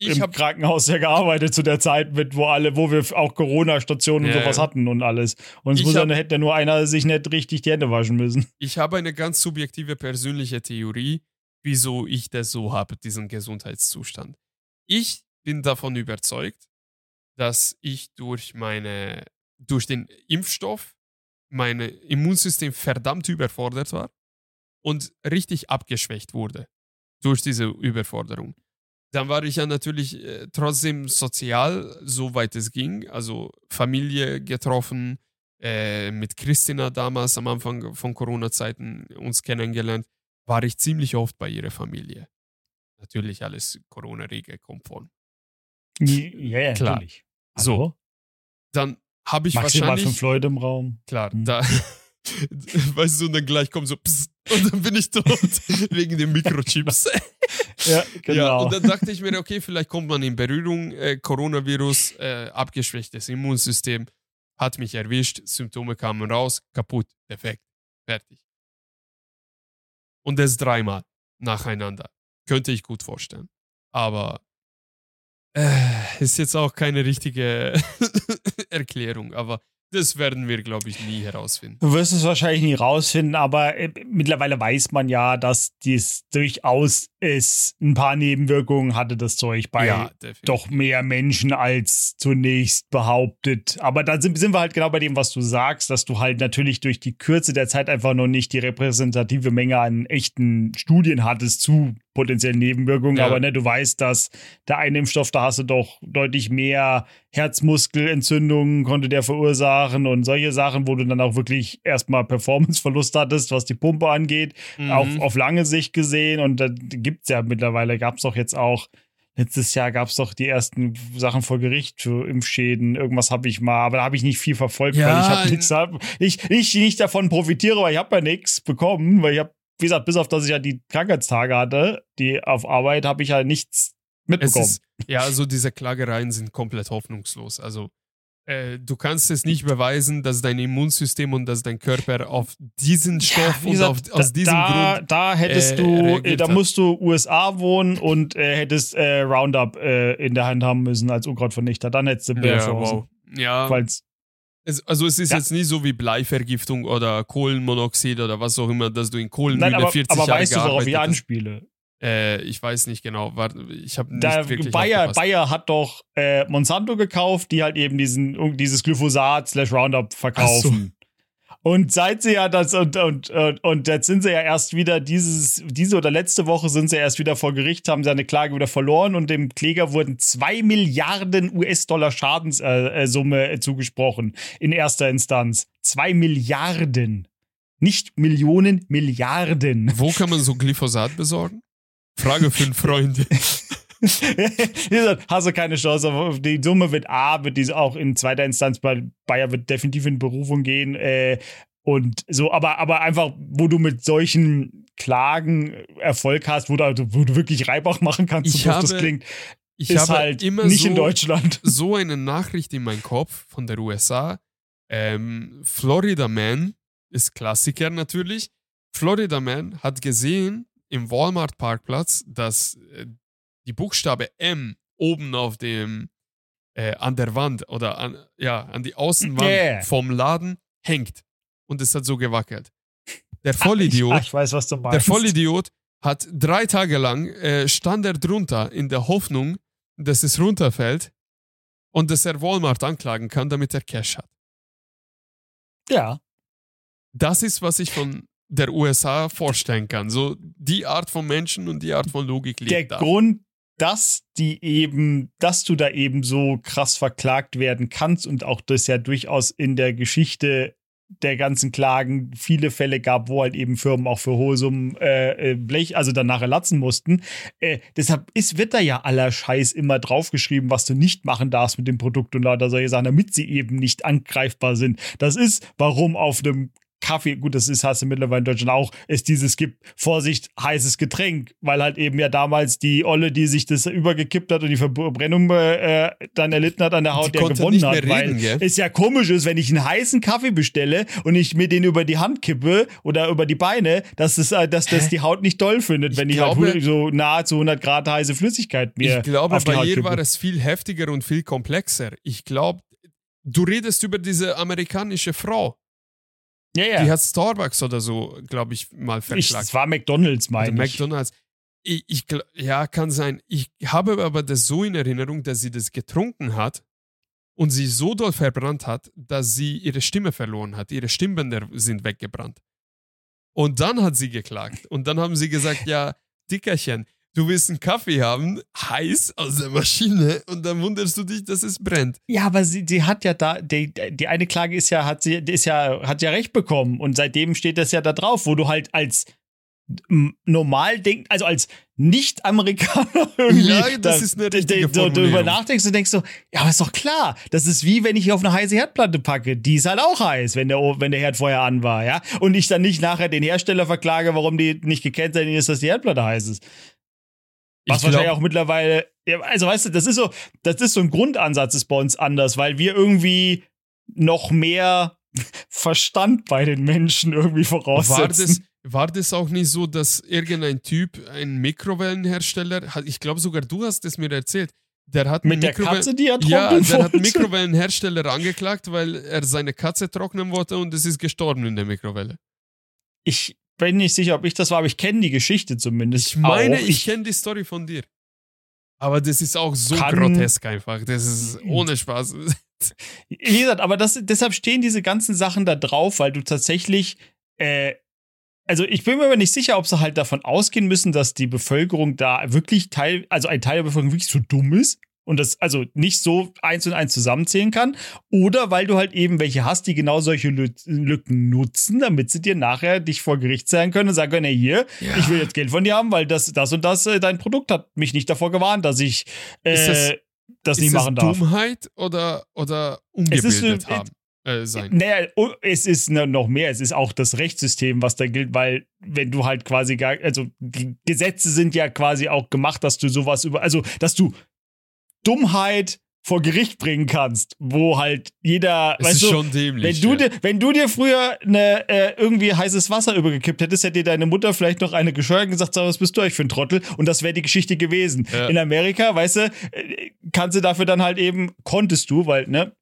Ich im Krankenhaus ja gearbeitet zu der Zeit mit, wo alle, wo wir auch Corona-Stationen und sowas hatten und alles. Und es muss hab, dann hätte nur einer sich nicht richtig die Hände waschen müssen. Ich habe eine ganz subjektive persönliche Theorie, wieso ich das so habe, diesen Gesundheitszustand. Ich bin davon überzeugt, dass ich durch meine, durch den Impfstoff mein Immunsystem verdammt überfordert war und richtig abgeschwächt wurde durch diese Überforderung. Dann war ich ja natürlich äh, trotzdem sozial, soweit es ging, also Familie getroffen, äh, mit Christina damals am Anfang von Corona-Zeiten uns kennengelernt, war ich ziemlich oft bei ihrer Familie. Natürlich alles Corona-Regel-konform. Ja, ja, Klar. natürlich. So, dann habe ich Maximal wahrscheinlich. fünf Leute im Raum. Klar, mhm. da. [laughs] weißt du, und dann gleich kommt so, pss, und dann bin ich tot [laughs] wegen den Mikrochips. ja, genau. Ja, und dann dachte ich mir, okay, vielleicht kommt man in Berührung, äh, Coronavirus, äh, abgeschwächtes Immunsystem, hat mich erwischt, Symptome kamen raus, kaputt, perfekt, fertig. Und das dreimal nacheinander. Könnte ich gut vorstellen. Aber äh, ist jetzt auch keine richtige [laughs] Erklärung, aber das werden wir, glaube ich, nie herausfinden. Du wirst es wahrscheinlich nie herausfinden, aber äh, mittlerweile weiß man ja, dass dies durchaus es ein paar Nebenwirkungen hatte, das Zeug bei ja, doch mehr Menschen als zunächst behauptet. Aber da sind, sind wir halt genau bei dem, was du sagst, dass du halt natürlich durch die Kürze der Zeit einfach noch nicht die repräsentative Menge an echten Studien hattest zu potenziellen Nebenwirkungen. Ja. Aber ne, du weißt, dass der eine Impfstoff, da hast du doch deutlich mehr Herzmuskelentzündungen, konnte der verursachen und solche Sachen, wo du dann auch wirklich erstmal Performanceverlust hattest, was die Pumpe angeht, mhm. auch auf lange Sicht gesehen. Und da gibt es ja mittlerweile, gab es doch jetzt auch Letztes Jahr gab es doch die ersten Sachen vor Gericht für Impfschäden. Irgendwas habe ich mal, aber da habe ich nicht viel verfolgt, ja, weil ich habe nichts, ich, ich nicht davon profitiere, weil ich habe ja nichts bekommen, weil ich habe wie gesagt, bis auf dass ich ja die Krankheitstage hatte, die auf Arbeit, habe ich ja nichts mitbekommen. Ist, ja, also diese Klagereien sind komplett hoffnungslos. Also äh, du kannst es nicht beweisen, dass dein Immunsystem und dass dein Körper auf diesen Stoff ja, gesagt, und auf, aus diesem da, Grund. Da hättest äh, du, da musst du USA wohnen und äh, hättest äh, Roundup äh, in der Hand haben müssen als Unkrautvernichter. Dann hättest du mehr ja. Wow. Ja. Falls es, also es ist ja. jetzt nie so wie Bleivergiftung oder Kohlenmonoxid oder was auch immer, dass du in Kohlenmühle Nein, aber, 40 aber Jahre weißt du, worauf ich anspiele? Äh, ich weiß nicht genau. Ich habe nicht da, wirklich Bayer, Bayer hat doch äh, Monsanto gekauft, die halt eben diesen, dieses Glyphosat slash Roundup verkaufen. Und seit sie ja das und, und, und, und jetzt sind sie ja erst wieder dieses, diese oder letzte Woche sind sie erst wieder vor Gericht, haben sie eine Klage wieder verloren und dem Kläger wurden zwei Milliarden US-Dollar Schadenssumme äh, äh, zugesprochen in erster Instanz. Zwei Milliarden. Nicht Millionen, Milliarden. Wo kann man so Glyphosat besorgen? Frage für einen Freund. [laughs] hast du keine Chance. Die Summe wird A, wird diese auch in zweiter Instanz bei Bayer wird definitiv in Berufung gehen. Äh, Und so, aber, aber einfach, wo du mit solchen Klagen Erfolg hast, wo du, wo du wirklich Reibach machen kannst, Ich so habe- das klingt, Ich ist habe halt immer nicht so, in Deutschland. [laughs] so eine Nachricht in meinem Kopf von der USA. Ähm, Florida Man ist Klassiker natürlich. Florida Man hat gesehen im Walmart Parkplatz, dass äh, die Buchstabe M oben auf dem äh, an der Wand oder an, ja, an die Außenwand Yeah. vom Laden hängt. Und es hat so gewackelt. Der [laughs] Vollidiot, ich, ich weiß, was du meinst. der Vollidiot hat drei Tage lang äh, stand er drunter in der Hoffnung, dass es runterfällt und dass er Walmart anklagen kann, damit er Cash hat. Ja. Das ist, was ich von der USA vorstellen kann. So die Art von Menschen und die Art von Logik liegt der da. Grund, dass die eben, dass du da eben so krass verklagt werden kannst und auch das ja durchaus in der Geschichte der ganzen Klagen viele Fälle gab, wo halt eben Firmen auch für hohe Summen äh, äh, Blech, also dann nachher latzen mussten. Äh, deshalb ist, wird da ja aller Scheiß immer draufgeschrieben, was du nicht machen darfst mit dem Produkt und lauter solche Sachen, damit sie eben nicht angreifbar sind. Das ist, warum auf einem Kaffee, gut, das ist, hast du mittlerweile in Deutschland auch, es dieses gibt, Vorsicht, heißes Getränk, weil halt eben ja damals die Olle, die sich das übergekippt hat und die Verbrennung äh, dann erlitten hat an der Haut, Die der gewonnen nicht hat, reden, weil gell? es ja komisch ist, wenn ich einen heißen Kaffee bestelle und ich mir den über die Hand kippe oder über die Beine, dass, es, äh, dass das Hä? die Haut nicht doll findet, Ich wenn ich glaube- halt so nahezu 100 Grad heiße Flüssigkeit mir Ich glaube, auf die bei Haut ihr kippe. war es viel heftiger und viel komplexer. Ich glaube, du redest über diese amerikanische Frau. Ja, ja. Die hat Starbucks oder so, glaube ich, mal verklagt. es war McDonalds, Oder meine ich. McDonalds. Ich, ich, ja, kann sein. Ich habe aber das so in Erinnerung, dass sie das getrunken hat und sie so doll verbrannt hat, dass sie ihre Stimme verloren hat. Ihre Stimmbänder sind weggebrannt. Und dann hat sie geklagt. Und dann haben sie gesagt, ja, Dickerchen, du willst einen Kaffee haben, heiß aus der Maschine, und dann wunderst du dich, dass es brennt. Ja, aber sie, sie hat ja da, die, die eine Klage ist ja, hat sie, ist ja, hat ja recht bekommen und seitdem steht das ja da drauf, wo du halt als normal denk, also als Nicht-Amerikaner [laughs] irgendwie. Ja, das da- ist eine d- richtige d- so drüber Formulierung. nachdenkst und denkst so, ja, aber ist doch klar. Das ist wie wenn ich auf eine heiße Herdplatte packe. Die ist halt auch heiß, wenn der, wenn der Herd vorher an war, ja. Und ich dann nicht nachher den Hersteller verklage, warum die nicht gekennzeichnet ist, dass die Herdplatte heiß ist. Was Ich wahrscheinlich glaub- auch mittlerweile, ja, also weißt du, das ist so, das ist so ein Grundansatz ist bei uns anders, weil wir irgendwie noch mehr Verstand bei den Menschen irgendwie War voraussetzen. das, war das auch nicht so, dass irgendein Typ, ein Mikrowellenhersteller, hat- ich glaube sogar du hast es mir erzählt, der hat Mit der Mikrowellen- Katze, die er trocknen Ja, der hat. Mikrowellenhersteller angeklagt, weil er seine Katze trocknen wollte und es ist gestorben in der Mikrowelle. Ich bin nicht sicher, ob ich das war, aber ich kenne die Geschichte zumindest. Ich meine, auch. ich kenne die Story von dir. Aber das ist auch so Kann- grotesk einfach. Das ist ohne Spaß. [laughs] Wie gesagt, aber das, deshalb stehen diese ganzen Sachen da drauf, weil du tatsächlich, äh, also ich bin mir aber nicht sicher, ob sie halt davon ausgehen müssen, dass die Bevölkerung da wirklich Teil, also ein Teil der Bevölkerung wirklich so dumm ist und das also nicht so eins und eins zusammenzählen kann, oder weil du halt eben welche hast, die genau solche Lü Lücken nutzen, damit sie dir nachher dich vor Gericht sein können und sagen können, hey, hier, Ja. ich will jetzt Geld von dir haben, weil das, das und das, äh, dein Produkt hat mich nicht davor gewarnt, dass ich äh, das- das nicht machen darf. Dummheit oder, oder Es ist, ungebildet äh, haben, äh, sein? Naja, oh, es ist ne- noch mehr. Es ist auch das Rechtssystem, was da gilt, weil wenn du halt quasi gar, also die Gesetze sind ja quasi auch gemacht, dass du sowas über, also dass du Dummheit vor Gericht bringen kannst, wo halt jeder, Es weißt ist du, schon dämlich. wenn du, ja. dir, wenn du dir früher ne, äh, irgendwie heißes Wasser übergekippt hättest, hätte dir deine Mutter vielleicht noch eine gescheuert und gesagt, sag, was bist du eigentlich für ein Trottel? Und das wäre die Geschichte gewesen. Ja. In Amerika, weißt du, äh, kannst du dafür dann halt eben, konntest du, weil, ne,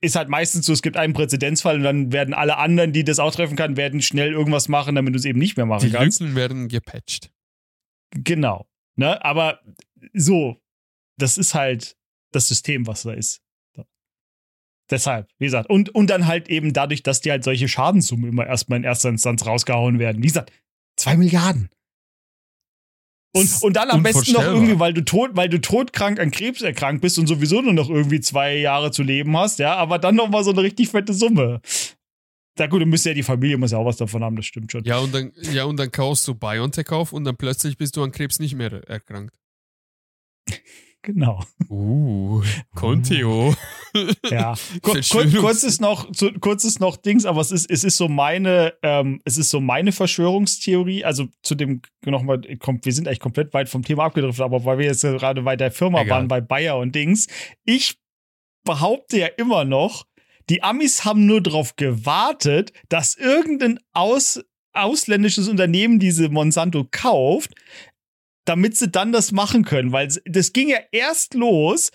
ist halt meistens so, es gibt einen Präzedenzfall und dann werden alle anderen, die das auch treffen kann, werden schnell irgendwas machen, damit du es eben nicht mehr machen Die kannst. Lücken werden gepatcht. Genau. Ne? Aber so, das ist halt das System, was da ist. So. Deshalb, wie gesagt, und, und dann halt eben dadurch, dass die halt solche Schadenssummen immer erstmal in erster Instanz rausgehauen werden. Wie gesagt, zwei Milliarden. Und, und dann am besten noch irgendwie, weil du tot, weil du todkrank an Krebs erkrankt bist und sowieso nur noch irgendwie zwei Jahre zu leben hast, ja, aber dann noch mal so eine richtig fette Summe. Na gut, du müsst ja die Familie muss ja auch was davon haben, das stimmt schon. Ja, und dann, ja, und dann kaufst du BioNTech auf und dann plötzlich bist du an Krebs nicht mehr erkrankt. Genau. Uh, Conteo. Ja, [laughs] Kur kur kurz ist noch, zu, kurz ist noch Dings, aber es ist, es ist so meine, ähm, es ist so meine Verschwörungstheorie. Also zu dem nochmal, wir sind eigentlich komplett weit vom Thema abgedriftet, aber weil wir jetzt gerade bei der Firma Egal. waren, bei Bayer und Dings. Ich behaupte ja immer noch, die Amis haben nur darauf gewartet, dass irgendein Aus, ausländisches Unternehmen diese Monsanto kauft, damit sie dann das machen können, weil das ging ja erst los,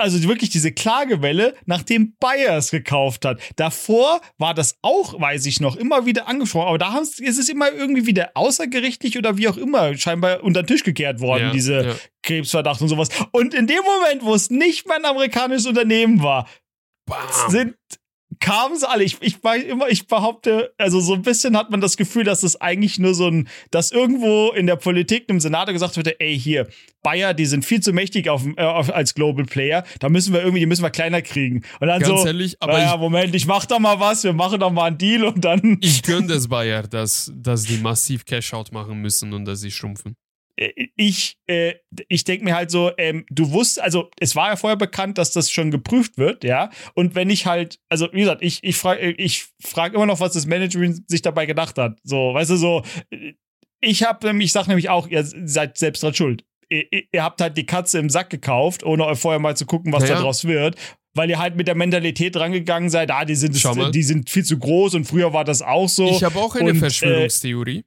also wirklich diese Klagewelle, nachdem Bayer es gekauft hat. Davor war das auch, weiß ich noch, immer wieder angesprochen, aber da ist es immer irgendwie wieder außergerichtlich oder wie auch immer scheinbar unter den Tisch gekehrt worden, ja, diese ja. Krebsverdacht und sowas. Und in dem Moment, wo es nicht mehr ein amerikanisches Unternehmen war, Bam. sind kamen sie alle. Ich, ich immer, ich behaupte, also so ein bisschen hat man das Gefühl, dass es eigentlich nur so ein, dass irgendwo in der Politik, im Senat gesagt wird, ey, hier, Bayer, die sind viel zu mächtig auf, äh, auf, als Global Player. Da müssen wir irgendwie, die müssen wir kleiner kriegen. Und dann Ganz so, ehrlich, aber naja, ich, Moment, ich mach doch mal was, wir machen doch mal einen Deal und dann. Ich gönne das Bayer, dass, dass die massiv Cash-Out machen müssen und dass sie schrumpfen. Äh, ich, äh, ich denke mir halt so, ähm, du wusstest, also es war ja vorher bekannt, dass das schon geprüft wird, ja. Und wenn ich halt, also wie gesagt, ich, ich frage ich frag immer noch, was das Management sich dabei gedacht hat. So, weißt du, so, ich habe nämlich, ich sag nämlich auch, ihr seid selbst dran schuld. Ihr, ihr, habt halt die Katze im Sack gekauft, ohne euch vorher mal zu gucken, was naja. daraus wird weil ihr halt mit der Mentalität rangegangen seid, ah, die sind, die sind viel zu groß und früher war das auch so. Ich habe auch eine und, äh, Verschwörungstheorie.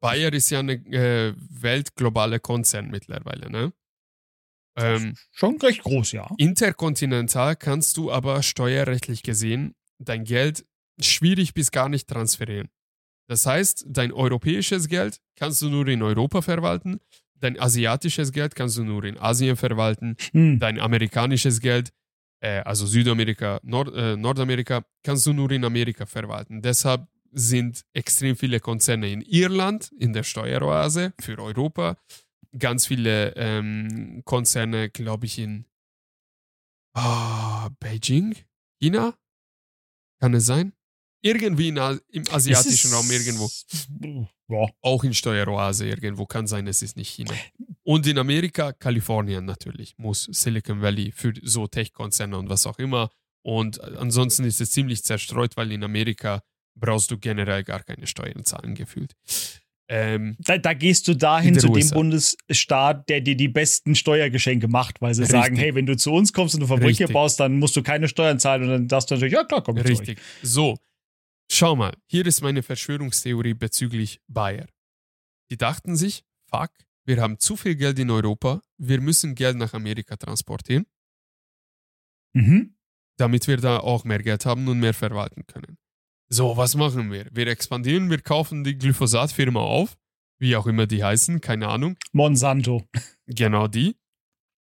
Bayer ist ja eine äh, weltglobale Konzern mittlerweile, ne? Ähm, Schon recht groß, ja. Interkontinental kannst du aber steuerrechtlich gesehen dein Geld schwierig bis gar nicht transferieren. Das heißt, dein europäisches Geld kannst du nur in Europa verwalten, dein asiatisches Geld kannst du nur in Asien verwalten, hm. dein amerikanisches Geld, äh, also Südamerika, Nord, äh, Nordamerika, kannst du nur in Amerika verwalten. Deshalb sind extrem viele Konzerne in Irland, in der Steueroase für Europa. Ganz viele ähm, Konzerne, glaube ich, in oh, Beijing, China. Kann es sein? Irgendwie in, im asiatischen Raum irgendwo. Ja. Auch in Steueroase irgendwo. Kann sein, es ist nicht China. Und in Amerika, Kalifornien natürlich, muss Silicon Valley für so Tech-Konzerne und was auch immer. Und ansonsten ist es ziemlich zerstreut, weil in Amerika brauchst du generell gar keine Steuern zahlen gefühlt. Ähm, da, da, gehst du dahin zu dem Bundesstaat, der dir die besten Steuergeschenke macht, weil sie Richtig. sagen, hey, wenn du zu uns kommst und eine Fabrik hier baust, dann musst du keine Steuern zahlen und dann darfst du natürlich, ja klar, komm ich Richtig. So, schau mal, hier ist meine Verschwörungstheorie bezüglich Bayer. Die dachten sich, fuck, wir haben zu viel Geld in Europa, wir müssen Geld nach Amerika transportieren, mhm. damit wir da auch mehr Geld haben und mehr verwalten können. So, was machen wir? Wir expandieren, wir kaufen die Glyphosat-Firma auf, wie auch immer die heißen, keine Ahnung. Monsanto. Genau die.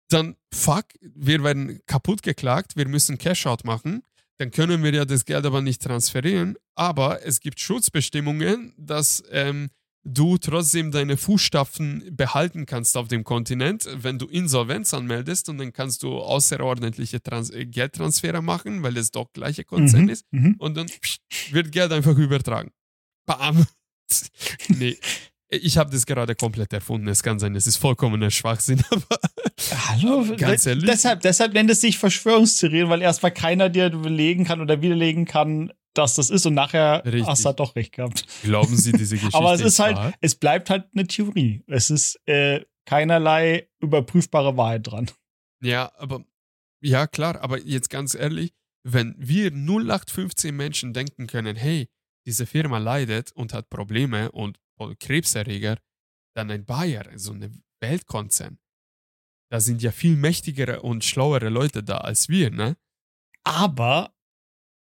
Dann, fuck, wir werden kaputt geklagt, wir müssen Cash-out machen. Dann können wir ja das Geld aber nicht transferieren. Aber es gibt Schutzbestimmungen, dass ähm, du trotzdem deine Fußstapfen behalten kannst auf dem Kontinent, wenn du Insolvenz anmeldest und dann kannst du außerordentliche Trans äh, Geldtransfere machen, weil es doch gleiche Konzern mhm, ist mhm. und dann wird Geld einfach übertragen. Bam. [laughs] nee. Ich habe das gerade komplett erfunden. Es kann sein, es ist vollkommener Schwachsinn, [laughs] aber. Hallo, ganz ehrlich. Deshalb, deshalb nennt es sich Verschwörungstheorien, weil erstmal keiner dir belegen kann oder widerlegen kann, dass das ist und nachher Richtig. hast du halt doch recht gehabt. Glauben Sie diese [laughs] Geschichte? Aber es ist halt, wahr? es bleibt halt eine Theorie. Es ist äh, keinerlei überprüfbare Wahrheit dran. Ja, aber ja, klar, aber jetzt ganz ehrlich, wenn wir 0815 Menschen denken können, hey, diese Firma leidet und hat Probleme und Krebserreger, dann ein Bayer, so eine Weltkonzern. Da sind ja viel mächtigere und schlauere Leute da als wir, ne? Aber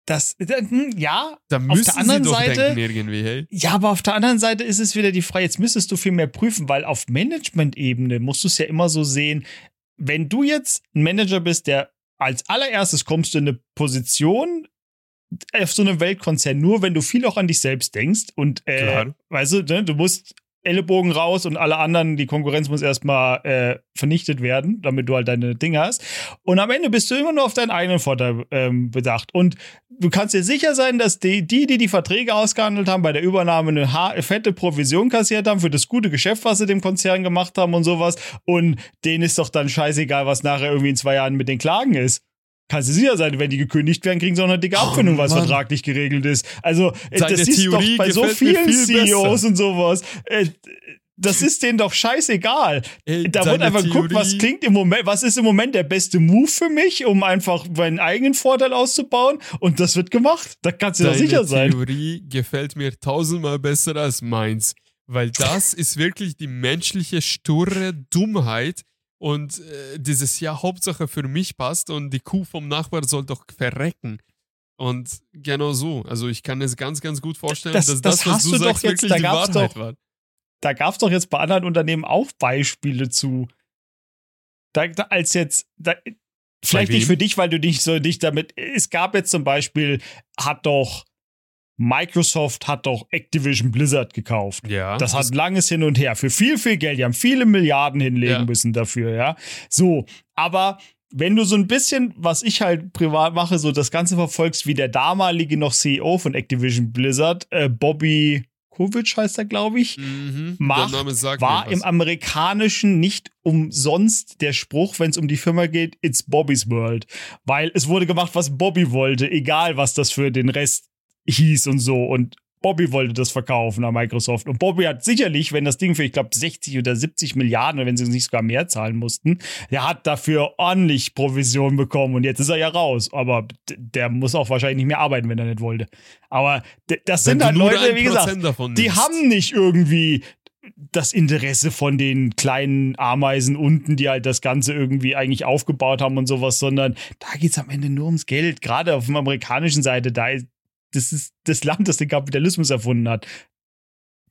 das, hm, ja, da auf der anderen Seite, hey? ja, aber auf der anderen Seite ist es wieder die Frage, jetzt müsstest du viel mehr prüfen, weil auf Management-Ebene musst du es ja immer so sehen, wenn du jetzt ein Manager bist, der als allererstes kommst du in eine Position auf so einem Weltkonzern, nur wenn du viel auch an dich selbst denkst und, äh, weißt du, ne, du musst Ellenbogen raus und alle anderen, die Konkurrenz muss erstmal äh, vernichtet werden, damit du halt deine Dinge hast. Und am Ende bist du immer nur auf deinen eigenen Vorteil ähm, bedacht. Und du kannst dir sicher sein, dass die, die, die die Verträge ausgehandelt haben, bei der Übernahme eine fette Provision kassiert haben für das gute Geschäft, was sie dem Konzern gemacht haben und sowas. Und denen ist doch dann scheißegal, was nachher irgendwie in zwei Jahren mit den Klagen ist kannst du sicher sein, wenn die gekündigt werden, kriegen sie auch eine dicke oh, Abfindung, oh, was vertraglich geregelt ist. Also, Seine das ist doch bei so vielen CEOs besser. und sowas. Äh, das ist denen doch scheißegal. Äh, da wird einfach geguckt, was klingt im Moment, was ist im Moment der beste Move für mich, um einfach meinen eigenen Vorteil auszubauen. Und das wird gemacht. Da kannst du doch sicher sein. Theorie gefällt mir tausendmal besser als meins. Weil das ist wirklich die menschliche, sture Dummheit, und äh, dieses Jahr Hauptsache für mich passt und die Kuh vom Nachbar soll doch verrecken. Und genau so. Also ich kann es ganz, ganz gut vorstellen, das, dass das, das was du, du sagst, jetzt, wirklich die Wahrheit doch, war. Da gab es doch jetzt bei anderen Unternehmen auch Beispiele zu. Da, da als jetzt, da, vielleicht nicht für dich, weil du nicht so dich damit. Es gab jetzt zum Beispiel, hat doch Microsoft hat doch Activision Blizzard gekauft. Ja. Das hat langes Hin und Her. Für viel, viel Geld. Die haben viele Milliarden hinlegen ja. müssen dafür, ja. So, aber wenn du so ein bisschen, was ich halt privat mache, so das Ganze verfolgst, wie der damalige noch CEO von Activision Blizzard, äh, Bobby Kovic heißt er, glaube ich, mhm, macht, war im Amerikanischen nicht umsonst der Spruch, wenn es um die Firma geht, it's Bobby's World. Weil es wurde gemacht, was Bobby wollte, egal was das für den Rest hieß und so. Und Bobby wollte das verkaufen an Microsoft. Und Bobby hat sicherlich, wenn das Ding für, ich glaube, 60 oder 70 Milliarden, wenn sie nicht sogar mehr zahlen mussten, der hat dafür ordentlich Provision bekommen. Und jetzt ist er ja raus. Aber der muss auch wahrscheinlich nicht mehr arbeiten, wenn er nicht wollte. Aber das wenn sind halt Leute, wie gesagt, die haben nicht irgendwie das Interesse von den kleinen Ameisen unten, die halt das Ganze irgendwie eigentlich aufgebaut haben und sowas, sondern da geht es am Ende nur ums Geld. Gerade auf der amerikanischen Seite, da ist das ist das Land, das den Kapitalismus erfunden hat.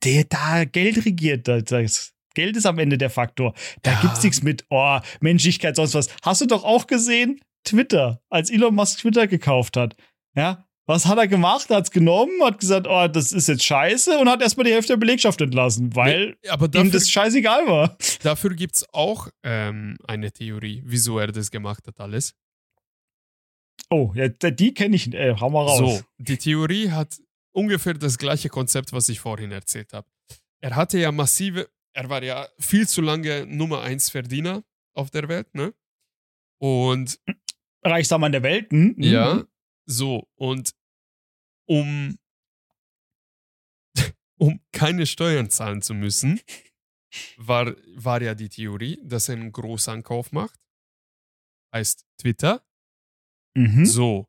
Der da Geld regiert, das Geld ist am Ende der Faktor. Da ja. gibt's nichts mit, oh, Menschlichkeit, sonst was. Hast du doch auch gesehen? Twitter, als Elon Musk Twitter gekauft hat. Ja, was hat er gemacht? Er hat's genommen, hat gesagt, oh, das ist jetzt scheiße und hat erstmal die Hälfte der Belegschaft entlassen, weil nee, aber dafür, ihm das scheißegal war. Dafür gibt's auch ähm, eine Theorie, wieso er das gemacht hat, alles. Oh, ja, die kenne ich. Äh, hau mal raus. So, die Theorie hat ungefähr das gleiche Konzept, was ich vorhin erzählt habe. Er hatte ja massive, er war ja viel zu lange Nummer 1 Verdiener auf der Welt, ne? Und. Reichster Mann der Welt, hm? Mhm. Ja, so. Und um, [laughs] um keine Steuern zahlen zu müssen, war, war ja die Theorie, dass er einen Großankauf macht. Heißt Twitter Mhm. So.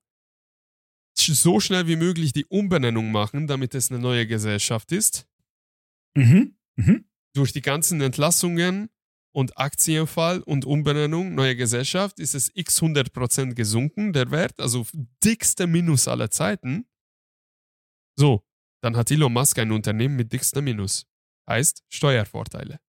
So schnell wie möglich die Umbenennung machen, damit es eine neue Gesellschaft ist. Mhm. Mhm. Durch die ganzen Entlassungen und Aktienfall und Umbenennung, neue Gesellschaft, ist es x 100% gesunken, der Wert, also dickster Minus aller Zeiten. So, dann hat Elon Musk ein Unternehmen mit dickster Minus. Heißt Steuervorteile.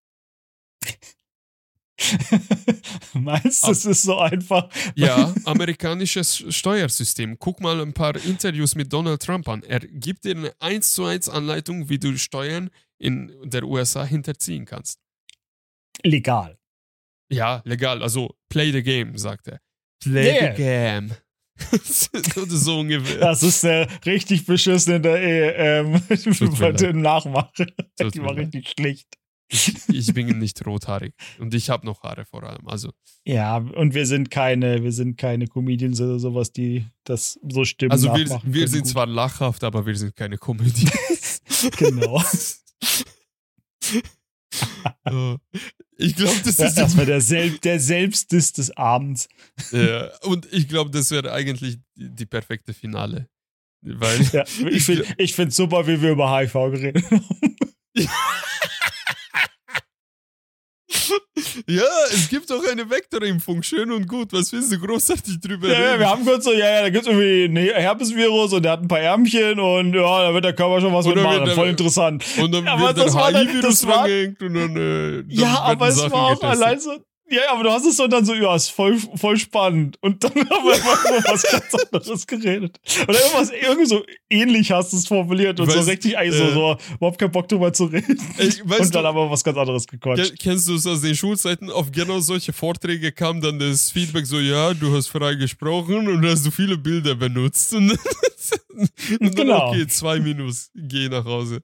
[laughs] Meinst du, es ist so einfach? Ja, amerikanisches Steuersystem. Guck mal ein paar Interviews mit Donald Trump an. Er gibt dir eine 1 zu 1 Anleitung, wie du Steuern in der USA hinterziehen kannst. Legal. Ja, legal. Also, play the game, sagt er. Play yeah. the game. [laughs] so ungefähr. Das ist eine richtig beschissene Ehe, ähm, Nachmache. Die war richtig schlecht. Ich, bin nicht rothaarig und ich habe noch Haare vor allem. Also ja, und wir sind keine, wir sind keine Comedians oder sowas, die das so stimmen. Also wir, wir sind gut. zwar lachhaft, aber wir sind keine Comedians. [laughs] genau. [laughs] ich glaube, das ist das war der, Sel der Selbstdiss des Abends. Ja, und ich glaube, das wäre eigentlich die, die, perfekte Finale. Weil ja, [laughs] ich finde es super, wie wir über HIV geredet haben. [laughs] ja, es gibt auch eine Vektorimpfung, schön und gut. Was willst du großartig drüber ja, reden? Ja, wir haben kurz so, ja, ja, da gibt es irgendwie ein Herpesvirus und der hat ein paar Ärmchen und ja, da wird der Körper schon was mitmachen. Voll interessant. Und dann ja, wird der HIV-Virus verhängt und dann. Äh, dann ja, aber es war auch allein so, Ja, aber du hast es so dann so, ja, ist voll, voll spannend. Und dann [laughs] haben wir einfach über was ganz anderes geredet. Oder irgendwas, irgendwie so ähnlich hast du es formuliert und Weißt, so richtig eigentlich äh, so, so, überhaupt keinen Bock drüber zu reden. Ich- weißt und dann du- aber was ganz anderes gequatscht. Ken- Kennst du es aus den Schulzeiten? Auf genau solche Vorträge kam dann das Feedback so, ja, du hast frei gesprochen und hast du viele Bilder benutzt. Und, [laughs] und dann, Genau. okay, zwei Minus, geh nach Hause.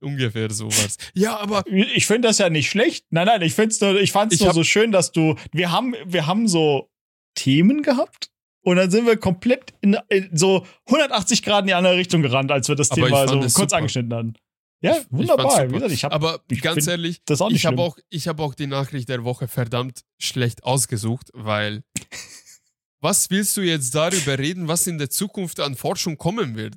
Ungefähr sowas. Ja, aber Ich finde das ja nicht schlecht. Nein, nein, ich find's nur, ich fand's Ich nur hab- so schön, dass du, wir haben, wir haben so Themen gehabt und dann sind wir komplett in, in so 180 Grad in die andere Richtung gerannt, als wir das Aber ich Thema fand so es kurz super. angeschnitten haben. Ja, Ich- ich wunderbar. super. Wie gesagt, ich habe aber ich ganz ehrlich, das auch nicht ich habe auch, ich hab auch die Nachricht der Woche verdammt schlecht ausgesucht, weil [laughs] was willst du jetzt darüber reden, was in der Zukunft an Forschung kommen wird?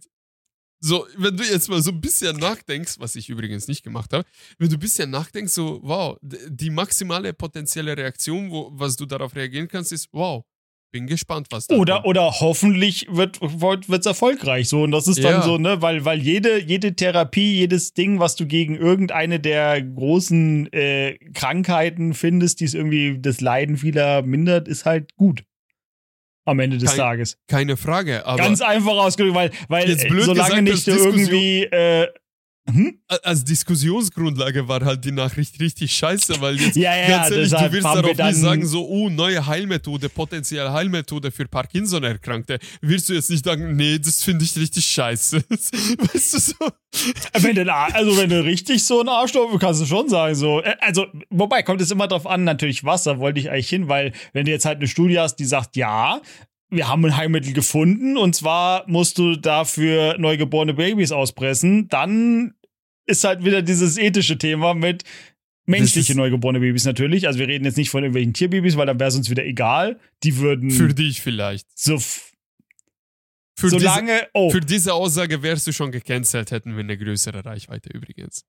So, wenn du jetzt mal so ein bisschen nachdenkst, was ich übrigens nicht gemacht habe, wenn du ein bisschen nachdenkst, so, wow, die maximale potenzielle Reaktion, wo, was du darauf reagieren kannst, ist, wow, bin gespannt, was da Oder, kommt. oder hoffentlich wird es erfolgreich so. Und das ist dann Ja. so, ne, weil, weil jede, jede Therapie, jedes Ding, was du gegen irgendeine der großen äh, Krankheiten findest, die es irgendwie das Leiden vieler mindert, ist halt gut. Am Ende des Kein- Tages. Keine Frage, aber Ganz einfach ausgedrückt, weil, weil solange gesagt, nicht irgendwie äh, hm? als Diskussionsgrundlage war halt die Nachricht richtig scheiße, weil jetzt Ja, ja, ganz ehrlich, du willst haben darauf nicht sagen, so, oh, neue Heilmethode, potenzielle Heilmethode für Parkinson-Erkrankte. Willst du jetzt nicht sagen, nee, das finde ich richtig scheiße. [laughs] weißt du so? Wenn du, also wenn du richtig so ein Arschloch kannst du schon sagen, so. Also, wobei, kommt es immer drauf an, natürlich was, da wollte ich eigentlich hin, weil wenn du jetzt halt eine Studie hast, die sagt, ja, wir haben ein Heilmittel gefunden und zwar musst du dafür neugeborene Babys auspressen, dann ist halt wieder dieses ethische Thema mit menschliche neugeborene Babys natürlich. Also wir reden jetzt nicht von irgendwelchen Tierbabys, weil dann wäre es uns wieder egal. Die würden Für dich vielleicht. so Für, diese, solange, oh, für diese Aussage wärst du schon gecancelt, hätten wir eine größere Reichweite übrigens.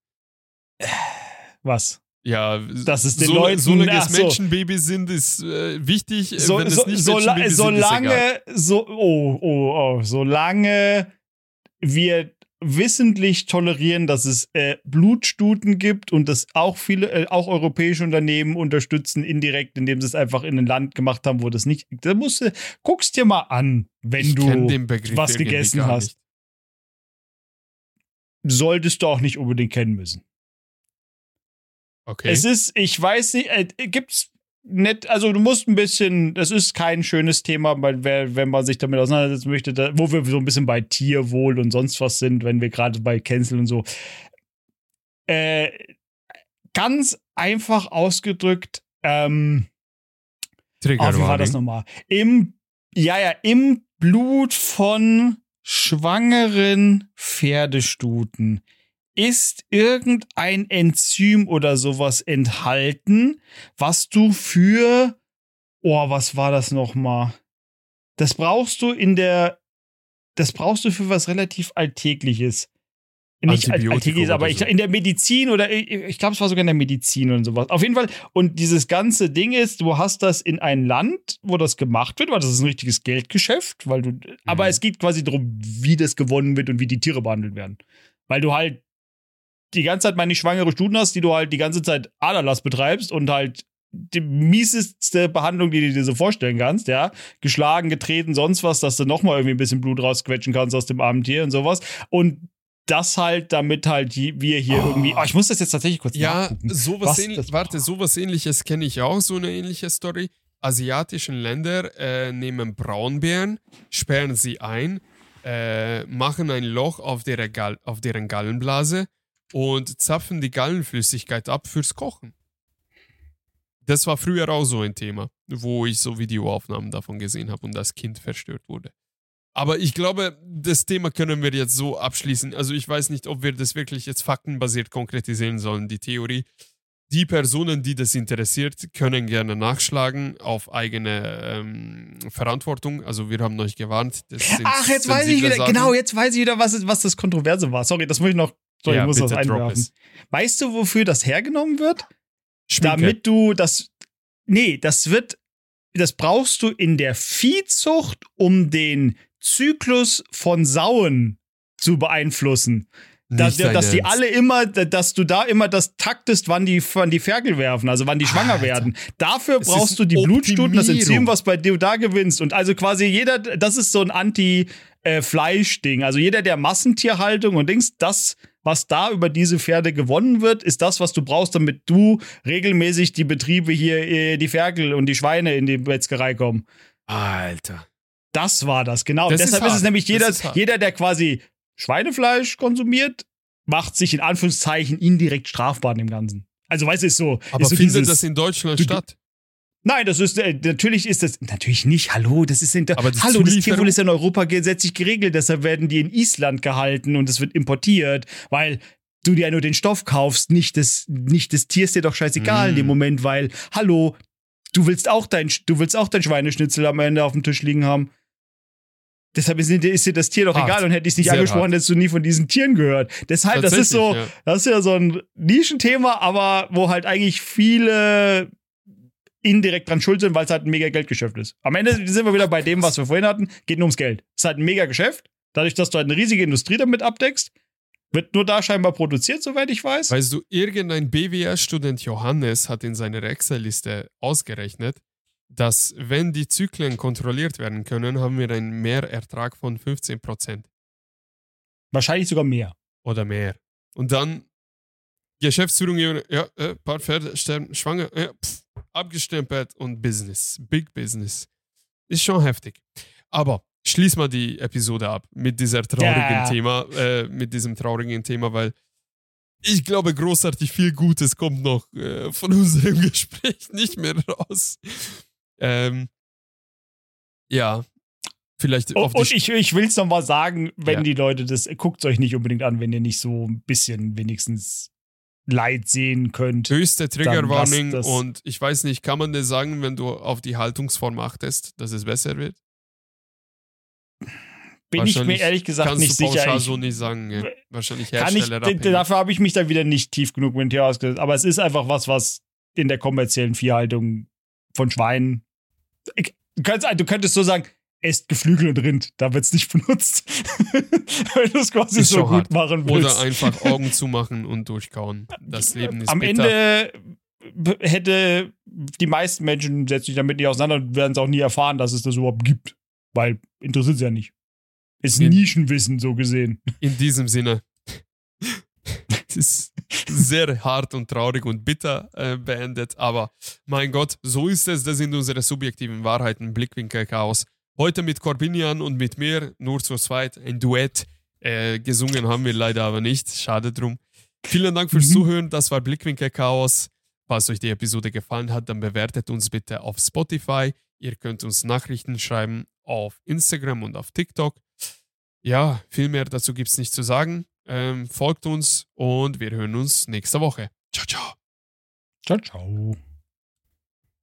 was? Ja, Das ist den so, Leuten- solange ach es so. Menschenbabys sind, ist äh, wichtig. so, Wenn es so, nicht so, Menschenbabys sind, ist egal. solange, so, oh, oh, oh, solange wir wissentlich tolerieren, dass es äh, Blutstuten gibt und das auch viele, äh, auch europäische Unternehmen unterstützen indirekt, indem sie es einfach in ein Land gemacht haben, wo das nicht. Da musst du, guckst dir mal an, wenn ich du was gegessen hast. nicht. solltest du auch nicht unbedingt kennen müssen. Okay. Es ist, ich weiß nicht, äh, gibt's nett, also du musst ein bisschen, das ist kein schönes Thema, weil wer, wenn man sich damit auseinandersetzen möchte, da, wo wir so ein bisschen bei Tierwohl und sonst was sind, wenn wir gerade bei Cancel und so. Äh, ganz einfach ausgedrückt, ähm, oh, wie war das nochmal? Im, ja, ja, im Blut von schwangeren Pferdestuten ist irgendein Enzym oder sowas enthalten, was du für, oh, was war das nochmal? Das brauchst du in der, das brauchst du für was relativ Alltägliches. Nicht alltägliches, aber ich, in der Medizin oder ich, ich glaube, es war sogar in der Medizin und sowas. Auf jeden Fall. Und dieses ganze Ding ist, du hast das in ein Land, wo das gemacht wird, weil das ist ein richtiges Geldgeschäft, weil du, aber es geht quasi darum, wie das gewonnen wird und wie die Tiere behandelt werden. Weil du halt die ganze Zeit meine schwangere Stuten hast, die du halt die ganze Zeit Aderlass betreibst und halt die mieseste Behandlung, die du dir so vorstellen kannst, ja. Geschlagen, getreten, sonst was, dass du nochmal irgendwie ein bisschen Blut rausquetschen kannst aus dem armen Tier und sowas. Und das halt, damit halt wir hier Oh. irgendwie. Oh, ich muss das jetzt tatsächlich kurz Ja, nachgucken. sowas Was ähnlich, das- warte, sowas ähnliches kenne ich auch, so eine ähnliche Story. Asiatischen Länder äh, nehmen Braunbären, sperren sie ein, äh, machen ein Loch auf, der Gal auf deren Gallenblase und zapfen die Gallenflüssigkeit ab fürs Kochen. Das war früher auch so ein Thema, wo ich so Videoaufnahmen davon gesehen habe und das Kind verstört wurde. Aber ich glaube, das Thema können wir jetzt so abschließen. Also ich weiß nicht, ob wir das wirklich jetzt faktenbasiert konkretisieren sollen, die Theorie. Die Personen, die das interessiert, können gerne nachschlagen auf eigene ähm, Verantwortung. Also wir haben euch gewarnt. Ach, jetzt weiß ich wieder, Sachen. genau, jetzt weiß ich wieder, was, was das Kontroverse war. Sorry, das muss ich noch, sorry, Ja, ich muss das einwerfen. Weißt du, wofür das hergenommen wird? Schminke. damit du das. Nee, das wird. Das brauchst du in der Viehzucht, um den Zyklus von Sauen zu beeinflussen. dass, dass die alle immer, dass du da immer das taktest, wann die, wann die Ferkel werfen, also wann die schwanger Alter. werden. Dafür es brauchst du die Blutstunden, das Enzym, was bei dir da gewinnst. Und also quasi jeder, das ist so ein Anti-Fleisch-Ding. Äh, also jeder der Massentierhaltung und Dings, das, was da über diese Pferde gewonnen wird, ist das, was du brauchst, damit du regelmäßig die Betriebe hier, äh, die Ferkel und die Schweine in die Metzgerei kommen. Alter. Das war das, genau. Das Deshalb ist, ist, es nämlich jeder, jeder, der quasi Schweinefleisch konsumiert, macht sich in Anführungszeichen indirekt strafbar in dem Ganzen. Also, weißt du, ist so. Aber ist so findet dieses, das in Deutschland du, statt? Nein, das ist äh, natürlich ist das natürlich nicht. Hallo, das ist in der, das Hallo, das Tierwohl ist in Europa gesetzlich geregelt, deshalb werden die in Island gehalten und es wird importiert, weil du dir ja nur den Stoff kaufst, nicht das nicht das Tier ist dir doch scheißegal mm. in dem mm. Moment, weil hallo, du willst auch dein du willst auch dein Schweineschnitzel am Ende auf dem Tisch liegen haben. Deshalb ist, ist dir das Tier doch hart. egal und hätte ich es nicht Sehr angesprochen, hart. hättest du nie von diesen Tieren gehört. Deshalb, das ist so, ja. das ist ja so ein Nischenthema, aber wo halt eigentlich viele indirekt dran schuld sind, weil es halt ein mega Geldgeschäft ist. Am Ende sind wir wieder bei dem, was wir vorhin hatten, geht nur ums Geld. Es ist halt ein mega Geschäft. Dadurch, dass du halt eine riesige Industrie damit abdeckst, wird nur da scheinbar produziert, soweit ich weiß. Weißt du, irgendein BWR-Student Johannes hat in seiner Excel-Liste ausgerechnet, dass wenn die Zyklen kontrolliert werden können, haben wir einen Mehrertrag von 15%. Wahrscheinlich sogar mehr. Oder mehr. Und dann Geschäftsführung, ja, äh, paar Pferde sterben, schwanger, ja, pff, abgestempelt und Business, Big Business. Ist schon heftig. Aber schließ mal die Episode ab mit dieser traurigen ja. Thema, äh, mit diesem traurigen Thema, weil ich glaube, großartig viel Gutes kommt noch äh, von unserem [laughs] Gespräch nicht mehr raus. Ähm, ja, vielleicht. Oh, und ich, ich will es nochmal sagen, wenn ja. die Leute das, guckt es euch nicht unbedingt an, wenn ihr nicht so ein bisschen wenigstens Leid sehen könnt. Höchste Triggerwarning und ich weiß nicht, kann man das sagen, wenn du auf die Haltungsform achtest, dass es besser wird? Bin ich mir ehrlich gesagt nicht sicher. Kannst du so nicht sagen. Ja. Wahrscheinlich Hersteller. Kann ich, dafür habe ich mich dann wieder nicht tief genug mit dem Thema ausgesetzt. Aber es ist einfach was, was in der kommerziellen Viehhaltung von Schweinen Du könntest, du könntest so sagen, esst Geflügel und Rind, da wird es nicht [laughs] benutzt. [laughs] Wenn du es quasi ist so gut hart. machen willst. Oder einfach Augen zumachen und durchkauen. Das Leben ist Am bitter. Ende hätte die meisten Menschen setzen sich damit nicht auseinander und werden es auch nie erfahren, dass es das überhaupt gibt. Weil interessiert es ja nicht. Ist in, Nischenwissen so gesehen. [laughs] In diesem Sinne. Es ist sehr hart und traurig und bitter äh, beendet, aber mein Gott, so ist es. Das sind unsere subjektiven Wahrheiten, Blickwinkel Chaos. Heute mit Corbinian und mit mir, nur zu zweit, ein Duett. Äh, gesungen haben wir leider aber nicht, schade drum. Vielen Dank fürs mhm. Zuhören, das war Blickwinkel Chaos. Falls euch die Episode gefallen hat, dann bewertet uns bitte auf Spotify. Ihr könnt uns Nachrichten schreiben auf Instagram und auf TikTok. Ja, viel mehr dazu gibt es nicht zu sagen. Ähm, folgt uns und wir hören uns nächste Woche. Ciao, ciao. Ciao, ciao.